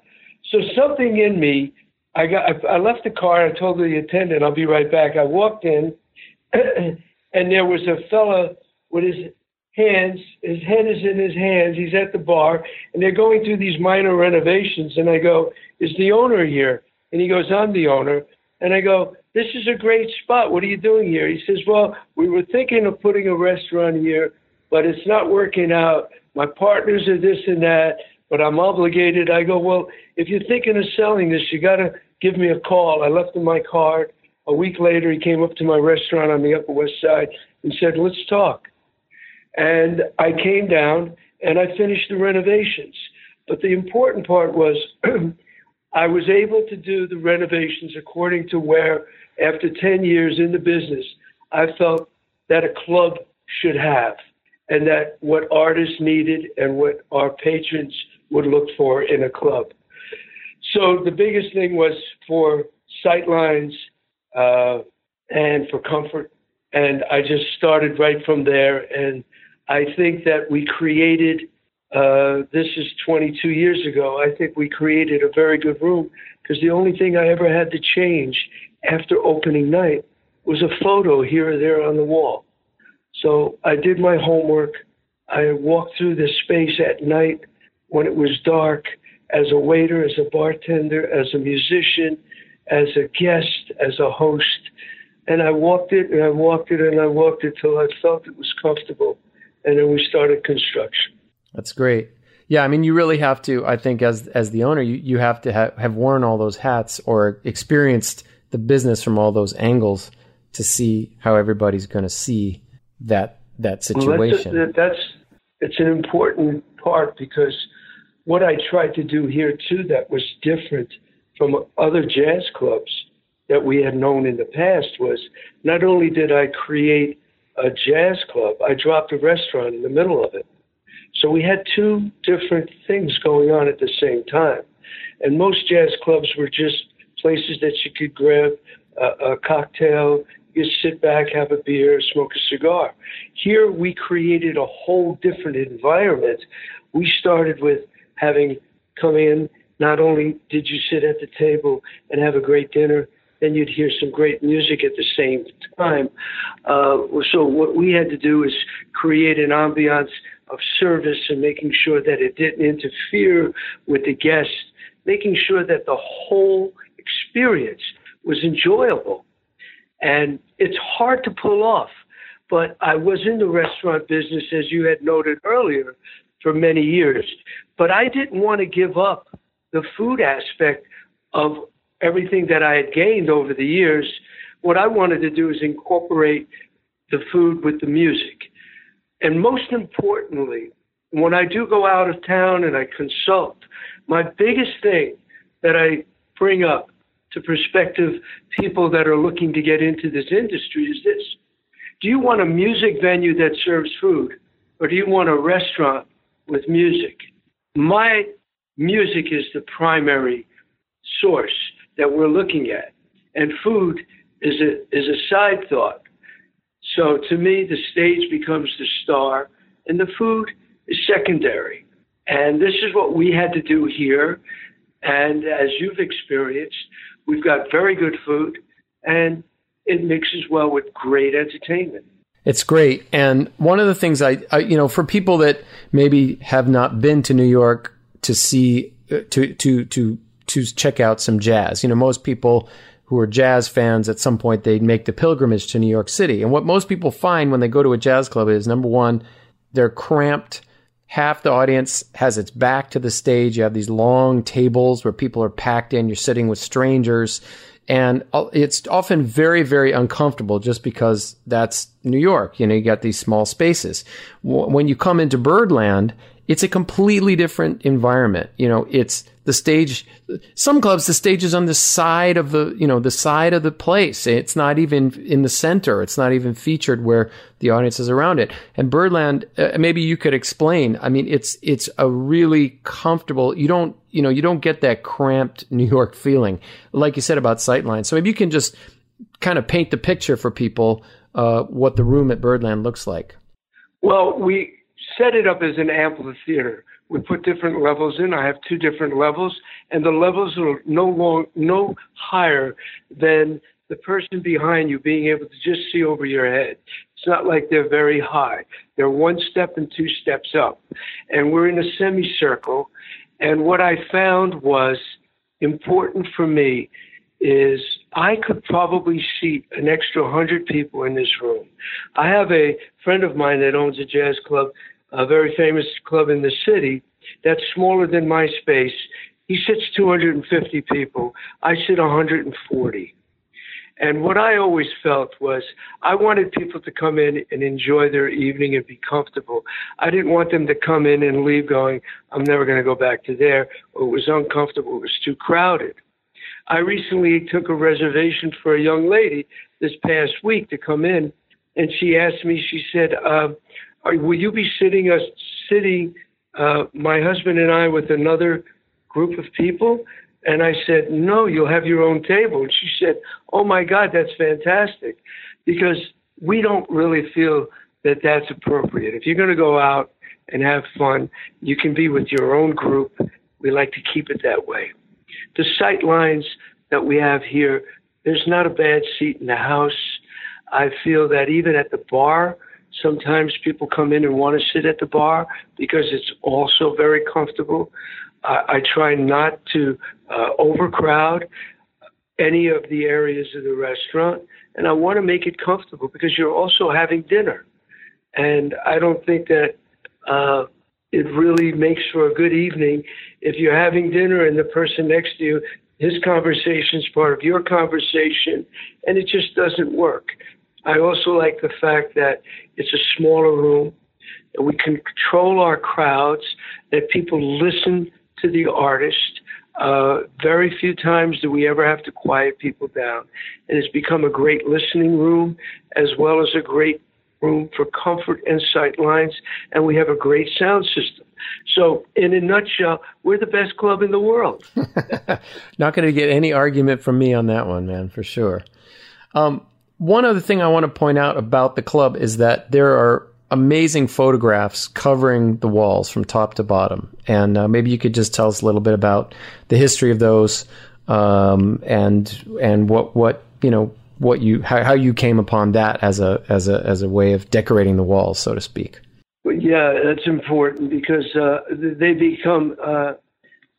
So something in me, I got. I left the car. I told the attendant, I'll be right back. I walked in, [clears throat] and there was a fella with his hands. His head is in his hands. He's at the bar, and they're going through these minor renovations. And I go, "Is the owner here?" And he goes, "I'm the owner." And I go, this is a great spot. What are you doing here? He says, Well, we were thinking of putting a restaurant here, but it's not working out. My partners are this and that, but I'm obligated. I go, Well, if you're thinking of selling this, you got to give me a call. I left him my card. A week later, he came up to my restaurant on the Upper West Side and said, Let's talk. And I came down and I finished the renovations. But the important part was [clears throat] I was able to do the renovations according to where after 10 years in the business, I felt that a club should have, and that what artists needed and what our patrons would look for in a club. So the biggest thing was for sightlines uh, and for comfort. And I just started right from there. And I think that we created, uh, this is 22 years ago, I think we created a very good room because the only thing I ever had to change after opening night was a photo here or there on the wall. So I did my homework. I walked through the space at night when it was dark as a waiter, as a bartender, as a musician, as a guest, as a host. And I walked it and I walked it and I walked it till I felt it was comfortable. And then we started construction. That's great. Yeah, I mean, you really have to. I think as as the owner, you you have to ha- have worn all those hats or experienced the business from all those angles to see how everybody's going to see that that situation. Well, that's, that's it's an important part because what I tried to do here too that was different from other jazz clubs that we had known in the past was not only did I create a jazz club, I dropped a restaurant in the middle of it. So we had two different things going on at the same time. And most jazz clubs were just places that you could grab a, a cocktail, you sit back, have a beer, smoke a cigar. Here we created a whole different environment. We started with having come in, not only did you sit at the table and have a great dinner, then you'd hear some great music at the same time. Uh, so what we had to do is create an ambiance of service and making sure that it didn't interfere with the guests, making sure that the whole experience was enjoyable. And it's hard to pull off. But I was in the restaurant business, as you had noted earlier, for many years. But I didn't want to give up the food aspect of everything that I had gained over the years. What I wanted to do is incorporate the food with the music. And most importantly, when I do go out of town and I consult, my biggest thing that I bring up to prospective people that are looking to get into this industry is this Do you want a music venue that serves food, or do you want a restaurant with music? My music is the primary source that we're looking at, and food is a, is a side thought. So to me, the stage becomes the star, and the food is secondary. And this is what we had to do here. And as you've experienced, we've got very good food, and it mixes well with great entertainment. It's great. And one of the things I, I, you know, for people that maybe have not been to New York to see, uh, to, to, to, to check out some jazz, you know, most people who are jazz fans at some point, they'd make the pilgrimage to New York City. And what most people find when they go to a jazz club is number one, they're cramped. Half the audience has its back to the stage. You have these long tables where people are packed in. You're sitting with strangers and uh, it's often very very uncomfortable just because that's New York you know you got these small spaces when you come into birdland it's a completely different environment. You know it's the stage some clubs the stage is on the side of the you know the side of the place. It's not even in the center. It's not even featured where the audience is around it. And birdland uh, maybe you could explain. I mean it's it's a really comfortable you don't you know you don't get that cramped [laughs] new york feeling like you said about sightline. So maybe you can just kind of paint the picture for people uh, what the room at birdland looks like. Well we set it up as an amphitheater we put different levels in. I have two different levels, and the levels are no long, no higher than the person behind you being able to just see over your head. It's not like they're very high. They're one step and two steps up. And we're in a semicircle. And what I found was important for me is I could probably seat an extra 100 people in this room. I have a friend of mine that owns a jazz club a very famous club in the city that's smaller than my space. He sits 250 people. I sit 140. And what I always felt was I wanted people to come in and enjoy their evening and be comfortable. I didn't want them to come in and leave going, I'm never going to go back to there, or it was uncomfortable, it was too crowded. I recently took a reservation for a young lady this past week to come in, and she asked me, she said, uh, will you be sitting us sitting uh, my husband and I with another group of people? And I said, no, you'll have your own table. And she said, oh my God, that's fantastic, because we don't really feel that that's appropriate. If you're going to go out and have fun, you can be with your own group. We like to keep it that way. The sight lines that we have here, there's not a bad seat in the house. I feel that even at the bar, Sometimes people come in and want to sit at the bar because it's also very comfortable. I, I try not to uh, overcrowd any of the areas of the restaurant, and I want to make it comfortable because you're also having dinner. And I don't think that uh, it really makes for a good evening if you're having dinner and the person next to you, his conversation is part of your conversation, and it just doesn't work. I also like the fact that it's a smaller room, that we can control our crowds, that people listen to the artist. Uh, very few times do we ever have to quiet people down. And it's become a great listening room as well as a great room for comfort and sight lines, and we have a great sound system. So, in a nutshell, we're the best club in the world. [laughs] Not going to get any argument from me on that one, man, for sure. Um, one other thing I want to point out about the club is that there are amazing photographs covering the walls from top to bottom. And uh, maybe you could just tell us a little bit about the history of those um, and and what what you know what you how, how you came upon that as a as a as a way of decorating the walls, so to speak. Yeah, that's important because uh, they become uh,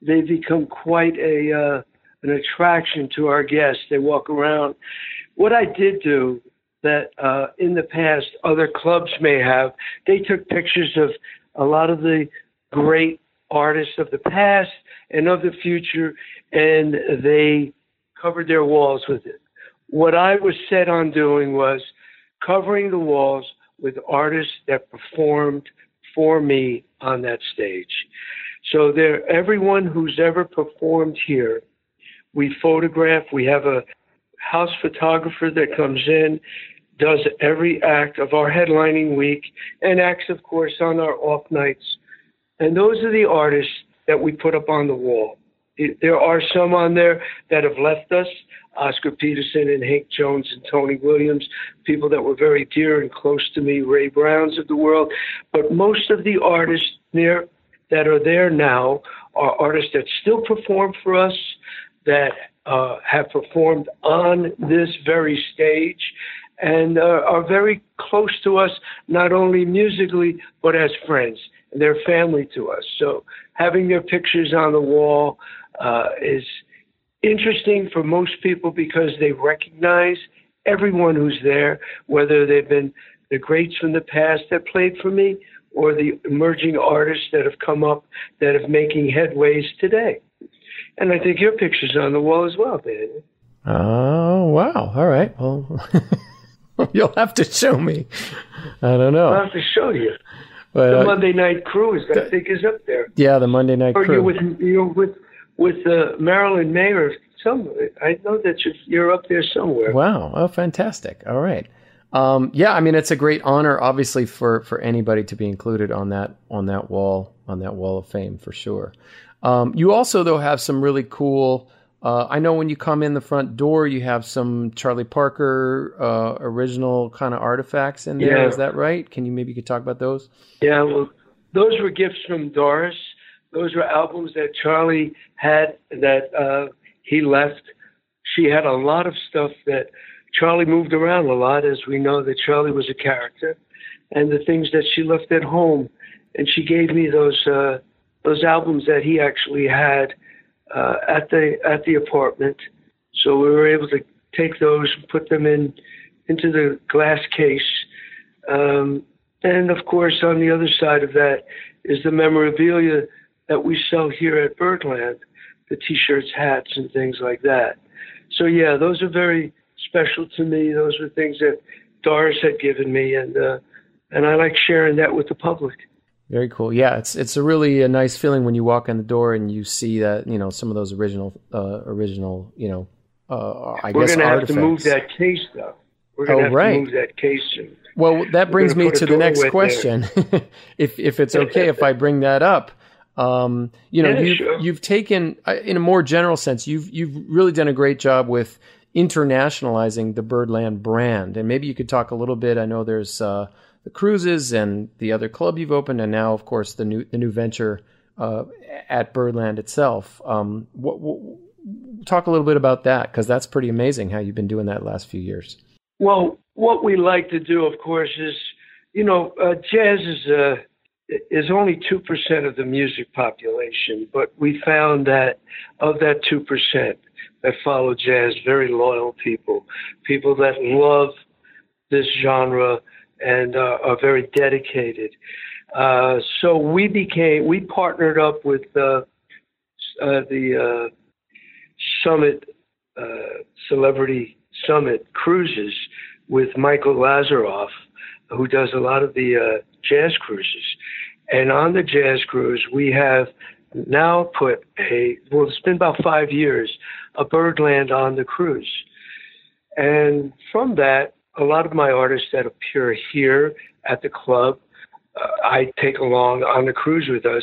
they become quite a uh, an attraction to our guests. They walk around what I did do that uh, in the past other clubs may have, they took pictures of a lot of the great artists of the past and of the future, and they covered their walls with it. What I was set on doing was covering the walls with artists that performed for me on that stage. So there, everyone who's ever performed here, we photograph. We have a house photographer that comes in, does every act of our headlining week, and acts, of course, on our off nights. And those are the artists that we put up on the wall. there are some on there that have left us. Oscar Peterson and Hank Jones and Tony Williams, people that were very dear and close to me, Ray Browns of the world. But most of the artists there that are there now are artists that still perform for us, that uh, have performed on this very stage, and uh, are very close to us, not only musically, but as friends. And they're family to us. So having their pictures on the wall uh, is interesting for most people because they recognize everyone who's there, whether they've been the greats from the past that played for me or the emerging artists that have come up that are making headways today. And I think your picture's on the wall as well, Daniel. Oh, wow. All right. Well, [laughs] you'll have to show me. I don't know. I'll have to show you. But, the uh, Monday Night Crew Cruise, I think, is up there. Yeah, the Monday Night or Cruise. You're with, you're with with uh, Marilyn Maye somewhere. I know that you're up there somewhere. Wow! Oh, fantastic! All right. Um, yeah, I mean it's a great honor, obviously, for for anybody to be included on that on that wall on that wall of fame for sure. Um, you also though have some really cool. Uh, I know when you come in the front door, you have some Charlie Parker uh, original kind of artifacts in there. Yeah. Is that right? Can you maybe you could talk about those? Yeah, well, those were gifts from Doris those were albums that Charlie had that uh, he left. She had a lot of stuff that Charlie moved around a lot, as we know that Charlie was a character, and the things that she left at home. And she gave me those uh, those albums that he actually had uh, at the at the apartment. So we were able to take those, and put them in into the glass case. Um, and of course, on the other side of that is the memorabilia that we sell here at Birdland, the t-shirts, hats, and things like that. So yeah, those are very special to me. Those are things that Doris had given me, and uh, and I like sharing that with the public. Very cool. Yeah, it's it's a really a nice feeling when you walk in the door and you see that you know some of those original uh, original you know uh, I We're guess gonna artifacts. have to move that case though. We're gonna oh, have right. to move that case soon. Well, that brings me to the next question. [laughs] if if it's okay if I bring that up. Um, you know, yeah, you've, sure. you've taken, uh, in a more general sense, you've you've really done a great job with internationalizing the Birdland brand. And maybe you could talk a little bit. I know there's uh, the cruises and the other club you've opened, and now, of course, the new the new venture uh, at Birdland itself. Um, what, what, talk a little bit about that because that's pretty amazing how you've been doing that last few years. Well, what we like to do, of course, is you know, uh, jazz is a is only 2% of the music population, but we found that of that 2% that follow jazz, very loyal people, people that love this genre and uh, are very dedicated. Uh, so we became, we partnered up with uh, uh the uh, Summit, uh, Celebrity Summit Cruises with Michael Lazaroff, who does a lot of the jazz cruises. And on the jazz cruise, we have now put a, well, it's been about five years, a Birdland on the cruise. And from that, a lot of my artists that appear here at the club, uh, I take along on the cruise with us,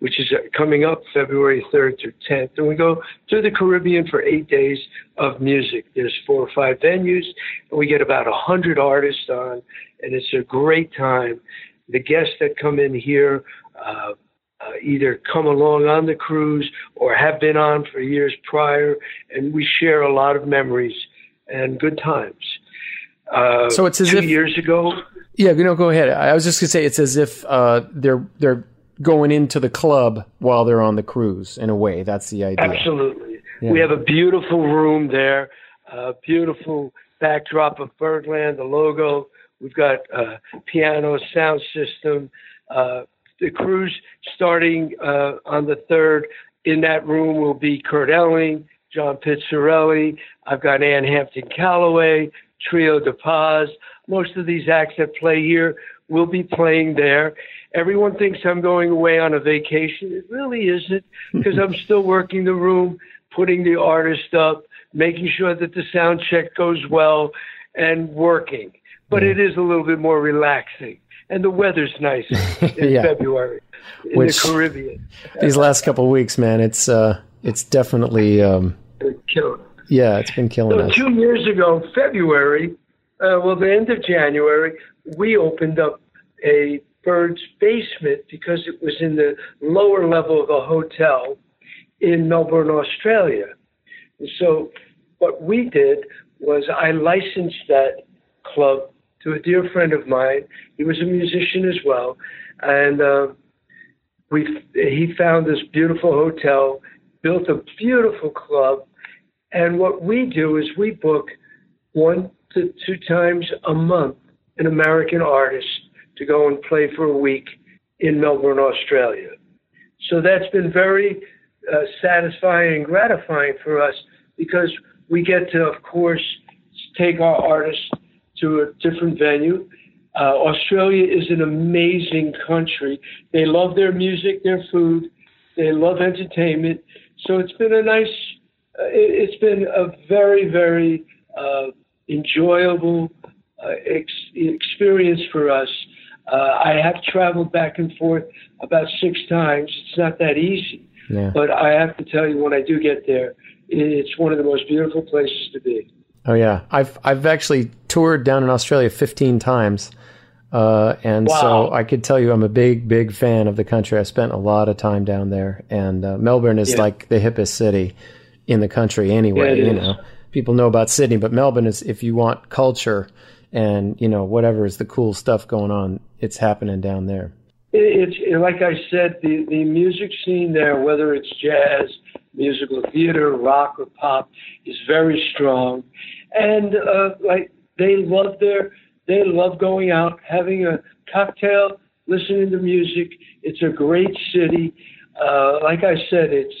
which is coming up February 3rd through 10th. And we go to the Caribbean for eight days of music. There's four or five venues, and we get about 100 artists on, and it's a great time the guests that come in here uh, uh, either come along on the cruise or have been on for years prior, and we share a lot of memories and good times. Uh, so it's as two if years ago. Yeah, you know, go ahead. I was just gonna say it's as if uh, they're they're going into the club while they're on the cruise. In a way, that's the idea. Absolutely. Yeah. We have a beautiful room there, a beautiful backdrop of Birdland, the logo, We've got uh, piano, sound system. Uh, the cruise starting uh, on the third. In that room will be Kurt Elling, John Pizzarelli. I've got Ann Hampton Callaway, Trio de Paz. Most of these acts that play here will be playing there. Everyone thinks I'm going away on a vacation. It really isn't because I'm still working the room, putting the artist up, making sure that the sound check goes well, and working but it is a little bit more relaxing. And the weather's nice in [laughs] yeah. February in Which, the Caribbean. these last couple of weeks, man, it's uh, it's definitely um, killer. Yeah, it's been killing so us. Two years ago, February, uh, well, the end of January, we opened up a Birds Basement because it was in the lower level of a hotel in Melbourne, Australia. And so what we did was I licensed that club to a dear friend of mine. He was a musician as well, and uh, we he found this beautiful hotel, built a beautiful club, and what we do is we book one to two times a month an American artist to go and play for a week in Melbourne, Australia. So that's been very uh, satisfying and gratifying for us because we get to, of course, take our artists to a different venue. Uh, Australia is an amazing country. They love their music, their food, they love entertainment. So it's been a nice, it, has been a very, very uh, enjoyable uh, ex- experience for us. Uh, I have traveled back and forth about six times. It's not that easy. Yeah. But I have to tell you, when I do get there, it's one of the most beautiful places to be. Oh yeah, I've I've actually toured down in Australia 15 times, uh, and wow. so I could tell you I'm a big big fan of the country. I spent a lot of time down there, and uh, Melbourne is yeah. like the hippest city in the country anyway. Yeah, you is. know, people know about Sydney, but Melbourne is if you want culture and you know whatever is the cool stuff going on, it's happening down there. It's like I said, the the music scene there, whether it's jazz musical theater, rock or pop, is very strong, and uh, like they love their they love going out, having a cocktail, listening to music. It's a great city. Uh, like I said, it's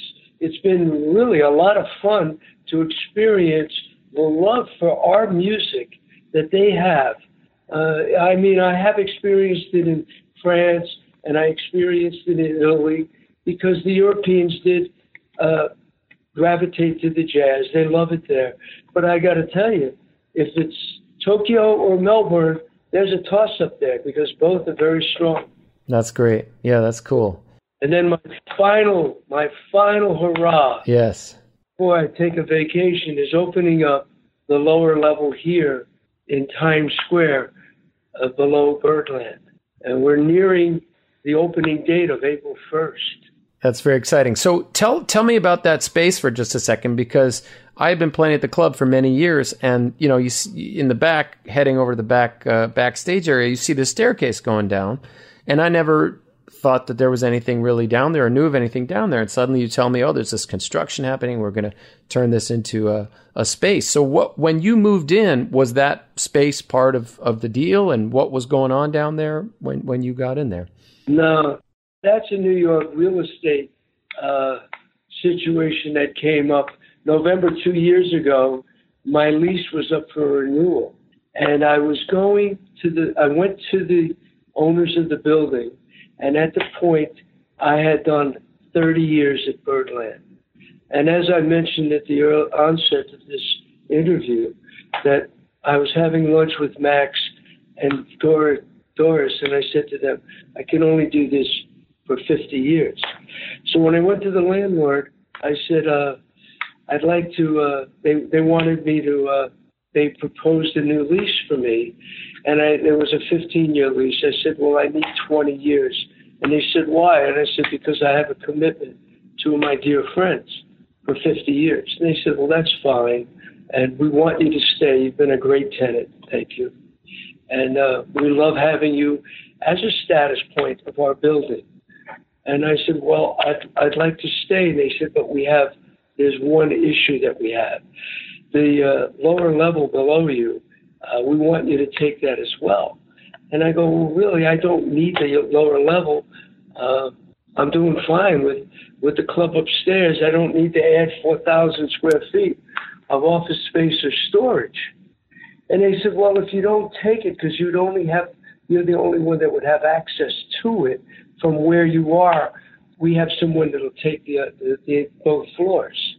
it's been really a lot of fun to experience the love for our music that they have. Uh, I mean, I have experienced it in France and I experienced it in Italy because the Europeans did uh, gravitate to the jazz. They love it there. But I got to tell you, if it's Tokyo or Melbourne, there's a toss up there because both are very strong. That's great. Yeah, that's cool. And then my final, my final hurrah. Yes. Before I take a vacation, is opening up the lower level here in Times Square, uh, below Birdland, and we're nearing the opening date of April first. That's very exciting. So tell tell me about that space for just a second because I've been playing at the club for many years, and you know, you see, in the back, heading over to the back uh, backstage area, you see the staircase going down, and I never thought that there was anything really down there or knew of anything down there, and suddenly you tell me, oh, there's this construction happening. We're going to turn this into a, a space. So what when you moved in, was that space part of, of the deal, and what was going on down there when when you got in there? No, that's a New York real estate uh, situation that came up November two years ago. My lease was up for renewal, and I was going to the. I went to the owners of the building, and at the point, I had done 30 years at Birdland. And as I mentioned at the onset of this interview, that I was having lunch with Max and Doris, and I said to them, I can only do this for 50 years. So when I went to the landlord, I said, uh, I'd like to, uh, they, they wanted me to, uh, they proposed a new lease for me. And I, there was a 15 year lease. I said, well, I need 20 years. And they said, why? And I said, because I have a commitment to my dear friends for 50 years. And they said, well, that's fine. And we want you to stay. You've been a great tenant. Thank you. And uh, we love having you as a status point of our building. And I said, well, I'd, I'd like to stay. And they said, but we have, there's one issue that we have. The uh, lower level below you, uh, we want you to take that as well. And I go, well, really, I don't need the lower level. Uh, I'm doing fine with, with the club upstairs. I don't need to add 4,000 square feet of office space or storage. And they said, well, if you don't take it, because you'd only have, you're the only one that would have access to it, from where you are, we have someone that'll take the, uh, the, the both floors.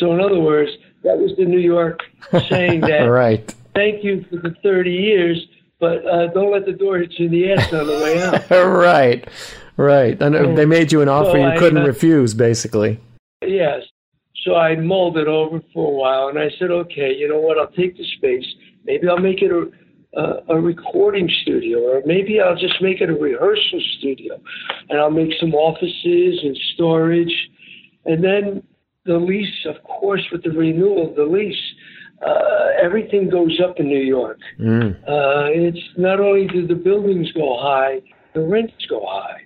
So in other words, that was the New York saying [laughs] that. right. Thank you for the 30 years, but uh, don't let the door hit you in the ass on the way out. [laughs] right. Right. And they made you an offer so you couldn't uh, refuse, basically. Yes. So I mulled it over for a while, and I said, okay, you know what? I'll take the space. Maybe I'll make it a a, a recording studio, or maybe I'll just make it a rehearsal studio, and I'll make some offices and storage, and then the lease, of course, with the renewal of the lease, uh, everything goes up in New York. Mm. Uh, it's not only do the buildings go high, the rents go high.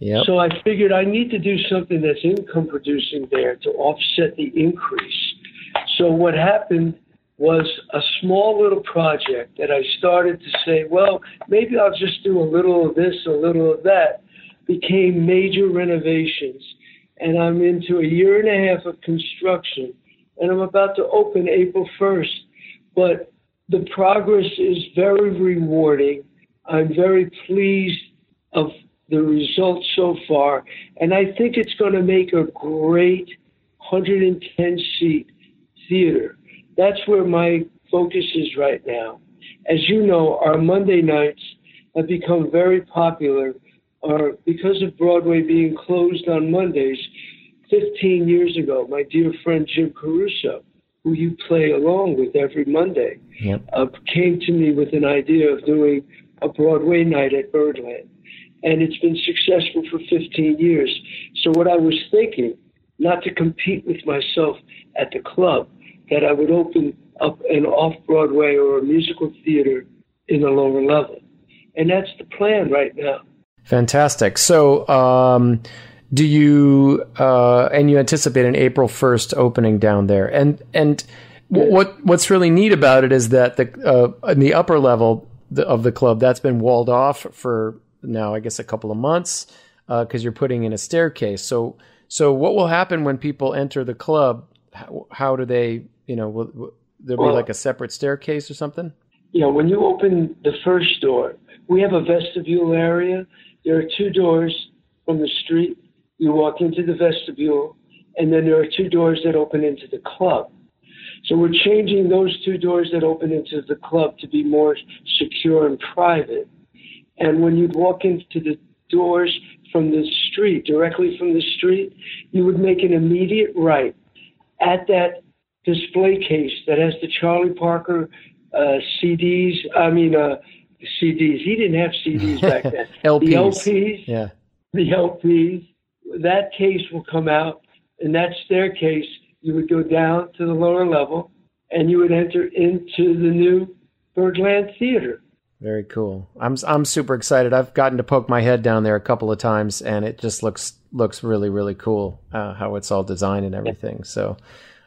Yep. So I figured I need to do something that's income producing there to offset the increase. So what happened was a small little project that I started to say, well, maybe I'll just do a little of this, a little of that, became major renovations. And I'm into a year and a half of construction, and I'm about to open April 1st. But the progress is very rewarding. I'm very pleased of the results so far, and I think it's going to make a great 110 seat theater that's where my focus is right now. As you know, our Monday nights have become very popular uh, because of Broadway being closed on Mondays. 15 years ago, my dear friend Jim Caruso, who you play along with every Monday, yep. uh, came to me with an idea of doing a Broadway night at Birdland. And it's been successful for 15 years. So, what I was thinking, not to compete with myself at the club, that I would open up an off Broadway or a musical theater in the lower level. And that's the plan right now. Fantastic. So, um, do you uh, and you anticipate an April first opening down there? And and what what's really neat about it is that the uh, in the upper level of the club that's been walled off for now, I guess a couple of months because uh, you're putting in a staircase. So so what will happen when people enter the club? How, how do they you know, will, will there well, be like a separate staircase or something? Yeah, when you open the first door, we have a vestibule area. There are two doors from the street. You walk into the vestibule, and then there are two doors that open into the club. So we're changing those two doors that open into the club to be more secure and private. And when you walk into the doors from the street, directly from the street, you would make an immediate right. At that display case that has the Charlie Parker uh, CDs. I mean, uh, CDs. He didn't have CDs back [laughs] then. LPs. The LPs. Yeah. The LPs. That case will come out, and that staircase, you would go down to the lower level, and you would enter into the new Birdland Theater. Very cool. I'm I'm super excited. I've gotten to poke my head down there a couple of times, and it just looks looks really really cool uh, how it's all designed and everything. So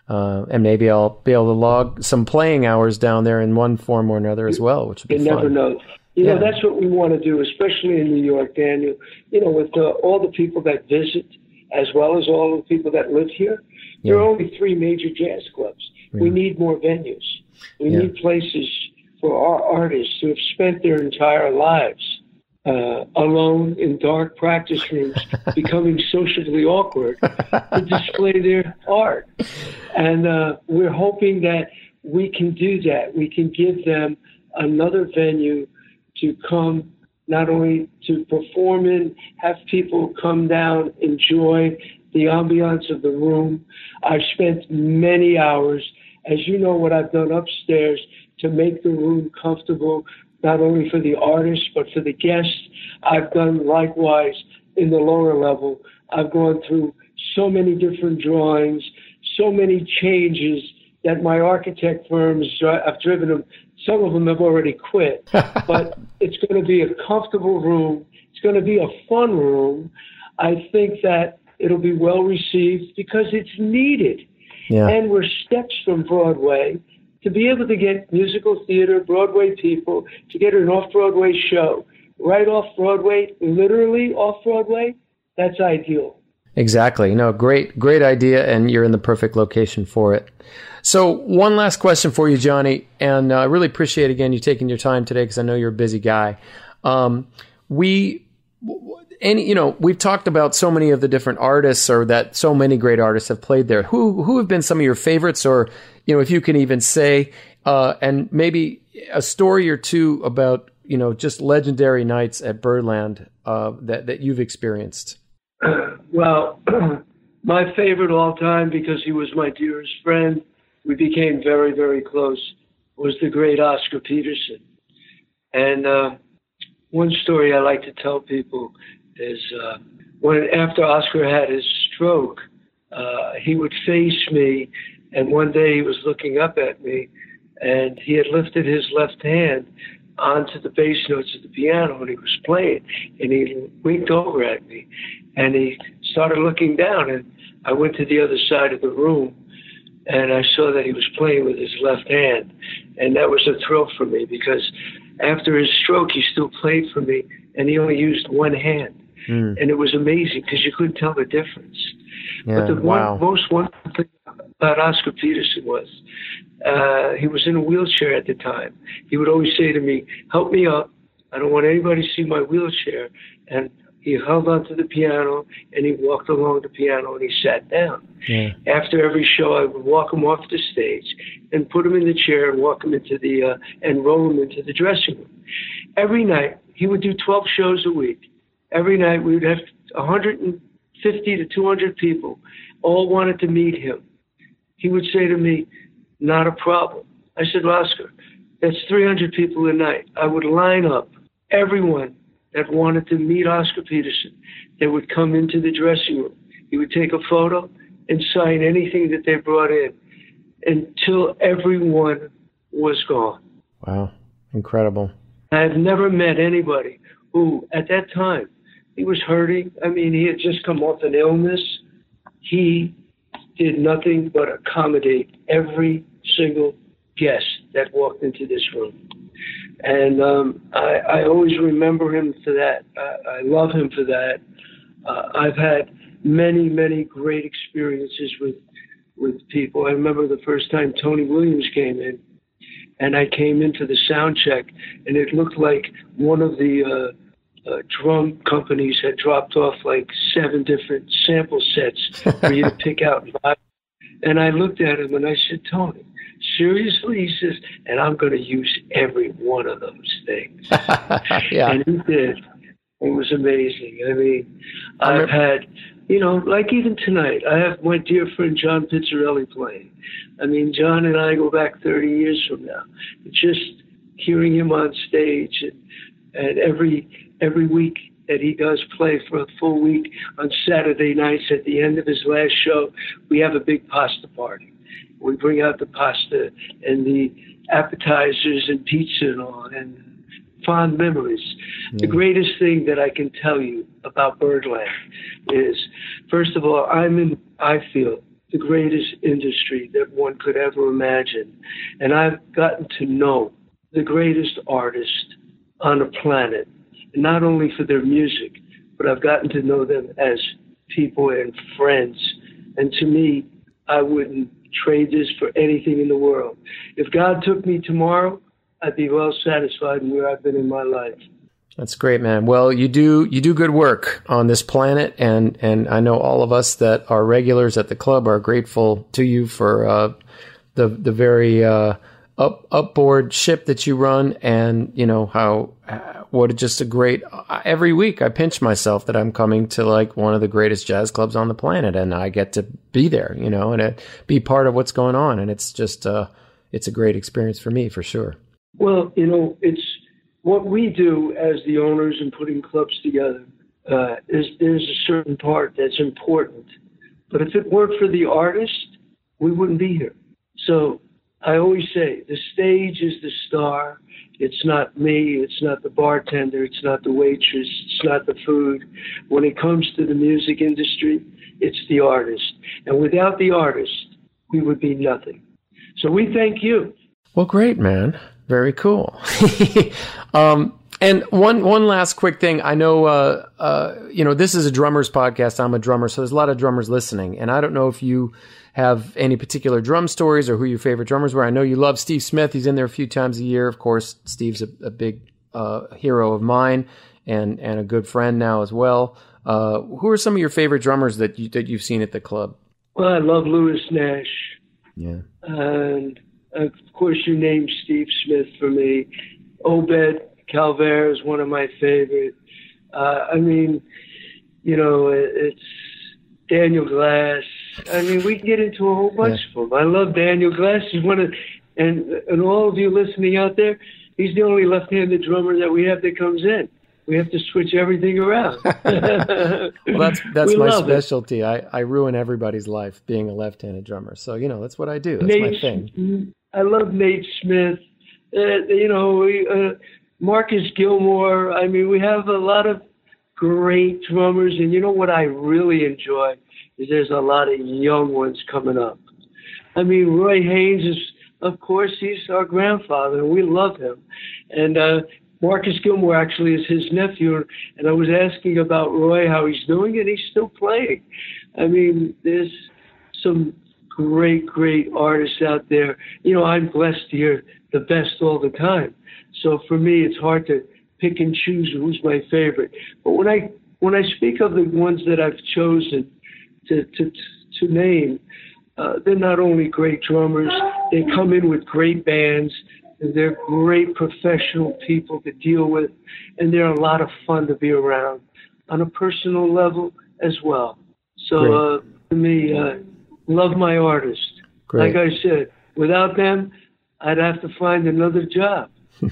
uh, and maybe I'll be able to log some playing hours down there in one form or another as well, which would be you fun. never know. You yeah. know, that's what we want to do, especially in New York, Daniel. You know, with uh, all the people that visit, as well as all the people that live here, yeah. there are only three major jazz clubs. Yeah. We need more venues. We need places for our artists who have spent their entire lives uh, alone in dark practice rooms, [laughs] becoming socially awkward to display their art. And uh, we're hoping that we can do that. We can give them another venue to come not only to perform in, have people come down, enjoy the ambiance of the room. I've spent many hours, as you know, what I've done upstairs to make the room comfortable not only for the artists, but for the guests. I've done likewise in the lower level. I've gone through so many different drawings, so many changes that my architect firms, I've driven them, some of them have already quit, [laughs] but it's going to be a comfortable room. It's going to be a fun room. I think that it'll be well received because it's needed. Yeah. And we're steps from Broadway to be able to get musical theater, Broadway people, to get an off Broadway show right off Broadway, literally off Broadway, that's ideal. Exactly. No, great, great idea, and you're in the perfect location for it. So, one last question for you, Gianni, and uh, I really appreciate again you taking your time today because I know you're a busy guy. Um, we any you know we've talked about so many of the different artists or that so many great artists have played there who who have been some of your favorites or you know if you can even say uh, and maybe a story or two about you know just legendary nights at birdland uh, that that you've experienced [clears throat] well [clears throat] my favorite all time because he was my dearest friend. We became very, very close. Was the great Oscar Peterson. And uh, one story I like to tell people is uh, when after Oscar had his stroke, uh, he would face me, and one day he was looking up at me, and he had lifted his left hand onto the bass notes of the piano and he was playing and he winked over at me and he started looking down and I went to the other side of the room and I saw that he was playing with his left hand and that was a thrill for me because after his stroke he still played for me and he only used one hand mm. and it was amazing because you couldn't tell the difference yeah, but the wow. one, most wonderful thing about Oscar Peterson was uh, he was in a wheelchair at the time. He would always say to me, "Help me up. I don't want anybody to see my wheelchair." And he held onto the piano and he walked along the piano and he sat down. Yeah. After every show, I would walk him off the stage and put him in the chair and walk him into the uh, and roll him into the dressing room. Every night, he would do 12 shows a week. Every night, we would have 150 to 200 people all wanted to meet him. He would say to me, not a problem. I said, Oscar, that's 300 people a night. I would line up everyone that wanted to meet Oscar Peterson. They would come into the dressing room. He would take a photo and sign anything that they brought in until everyone was gone. Wow, incredible. I've never met anybody who, at that time, he was hurting. I mean, he had just come off an illness. He did nothing but accommodate every single guest that walked into this room. And um, I, I always remember him for that. I, I love him for that. Uh, I've had many, many great experiences with with people. I remember the first time Tony Williams came in, and I came into the sound check, and it looked like one of the uh, uh, drum companies had dropped off like seven different sample sets for you to [laughs] pick out. And I looked at him and I said, Tony, seriously? He says, and I'm going to use every one of those things. [laughs] yeah. And he did. It was amazing. I mean, I've had, you know, like even tonight, I have my dear friend John Pizzarelli playing. I mean, John and I go back 30 years from now. Just hearing him on stage and, and every every week that he does play for a full week on Saturday nights at the end of his last show, we have a big pasta party. We bring out the pasta and the appetizers and pizza and all, and fond memories. Mm. The greatest thing that I can tell you about Birdland is, first of all, I'm in, I feel, the greatest industry that one could ever imagine. And I've gotten to know the greatest artist on the planet not only for their music, but I've gotten to know them as people and friends. And to me, I wouldn't trade this for anything in the world. If God took me tomorrow, I'd be well satisfied in where I've been in my life. That's great, man. Well, you do you do good work on this planet, and and I know all of us that are regulars at the club are grateful to you for uh, the the very uh, up upboard ship that you run, and you know how what just a great every week I pinch myself that I'm coming to like one of the greatest jazz clubs on the planet and I get to be there, you know, and it, be part of what's going on and it's just uh it's a great experience for me for sure. Well, you know, it's what we do as the owners and putting clubs together uh, is there's a certain part that's important. But if it weren't for the artist, we wouldn't be here. So I always say the stage is the star it's not me, it's not the bartender, it's not the waitress, it's not the food. When it comes to the music industry, it's the artist. And without the artist, we would be nothing. So we thank you. Well, great, man. Very cool. [laughs] um, and one one last quick thing. I know, uh, uh, you know, this is a drummers podcast. I'm a drummer, so there's a lot of drummers listening, and I don't know if you have any particular drum stories or who your favorite drummers were. I know you love Steve Smith. He's in there a few times a year. Of course, Steve's a, a big uh, hero of mine and and a good friend now as well. Uh, who are some of your favorite drummers that you that you've seen at the club? Well, I love Lewis Nash. Yeah. And of course, you named Steve Smith for me. Obed Calvaire is one of my favorite. Uh, I mean, you know, it's Daniel Glass. I mean, we can get into a whole bunch yeah. of them. I love Daniel Glass. He's one of, and and all of you listening out there, he's the only left-handed drummer that we have that comes in. We have to switch everything around. [laughs] well, that's [laughs] that's we my specialty. I, I ruin everybody's life being a left-handed drummer. So you know that's what I do. That's Nate, my thing. I love Nate Smith. Uh, you know, we, uh, Marcus Gilmore. I mean, we have a lot of great drummers, and you know what I really enjoy is there's a lot of young ones coming up. I mean, Roy Haynes is, of course, he's our grandfather, and we love him. And uh, Marcus Gilmore actually is his nephew, and I was asking about Roy how he's doing, and he's still playing. I mean, there's some great, great artists out there. You know, I'm blessed to hear the best all the time. So for me, it's hard to pick and choose who's my favorite. But when I when I speak of the ones that I've chosen to to to name, uh, they're not only great drummers. They come in with great bands. And they're great professional people to deal with, and they're a lot of fun to be around on a personal level as well. So uh, for me, uh, love my artists. Great. Like I said, without them, I'd have to find another job. [laughs]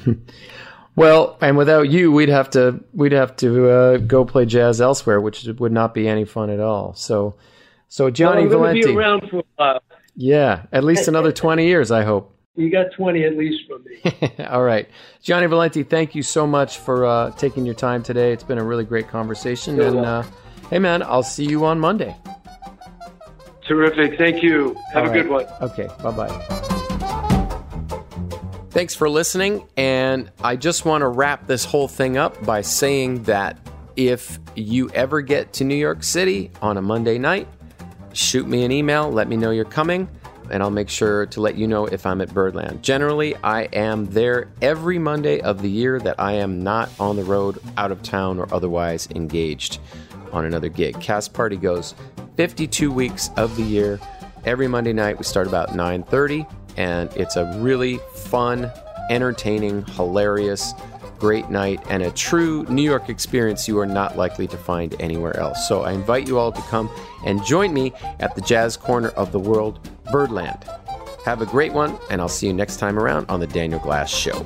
well, and without you, we'd have to we'd have to uh, go play jazz elsewhere, which would not be any fun at all. So, so Gianni well, Valenti, be around for a while. Yeah, at least another twenty years, I hope. You got twenty at least from me. [laughs] all right, Gianni Valenti, thank you so much for uh, taking your time today. It's been a really great conversation, You're and uh, hey, man, I'll see you on Monday. Terrific. Thank you. Have All a right. good one. Okay. Bye bye. Thanks for listening. And I just want to wrap this whole thing up by saying that if you ever get to New York City on a Monday night, shoot me an email, let me know you're coming, and I'll make sure to let you know if I'm at Birdland. Generally, I am there every Monday of the year that I am not on the road, out of town, or otherwise engaged on another gig. Cast Party goes 52 weeks of the year. Every Monday night we start about 9:30 and it's a really fun, entertaining, hilarious, great night and a true New York experience you are not likely to find anywhere else. So I invite you all to come and join me at the jazz corner of the world, Birdland. Have a great one, and I'll see you next time around on The Daniel Glass Show.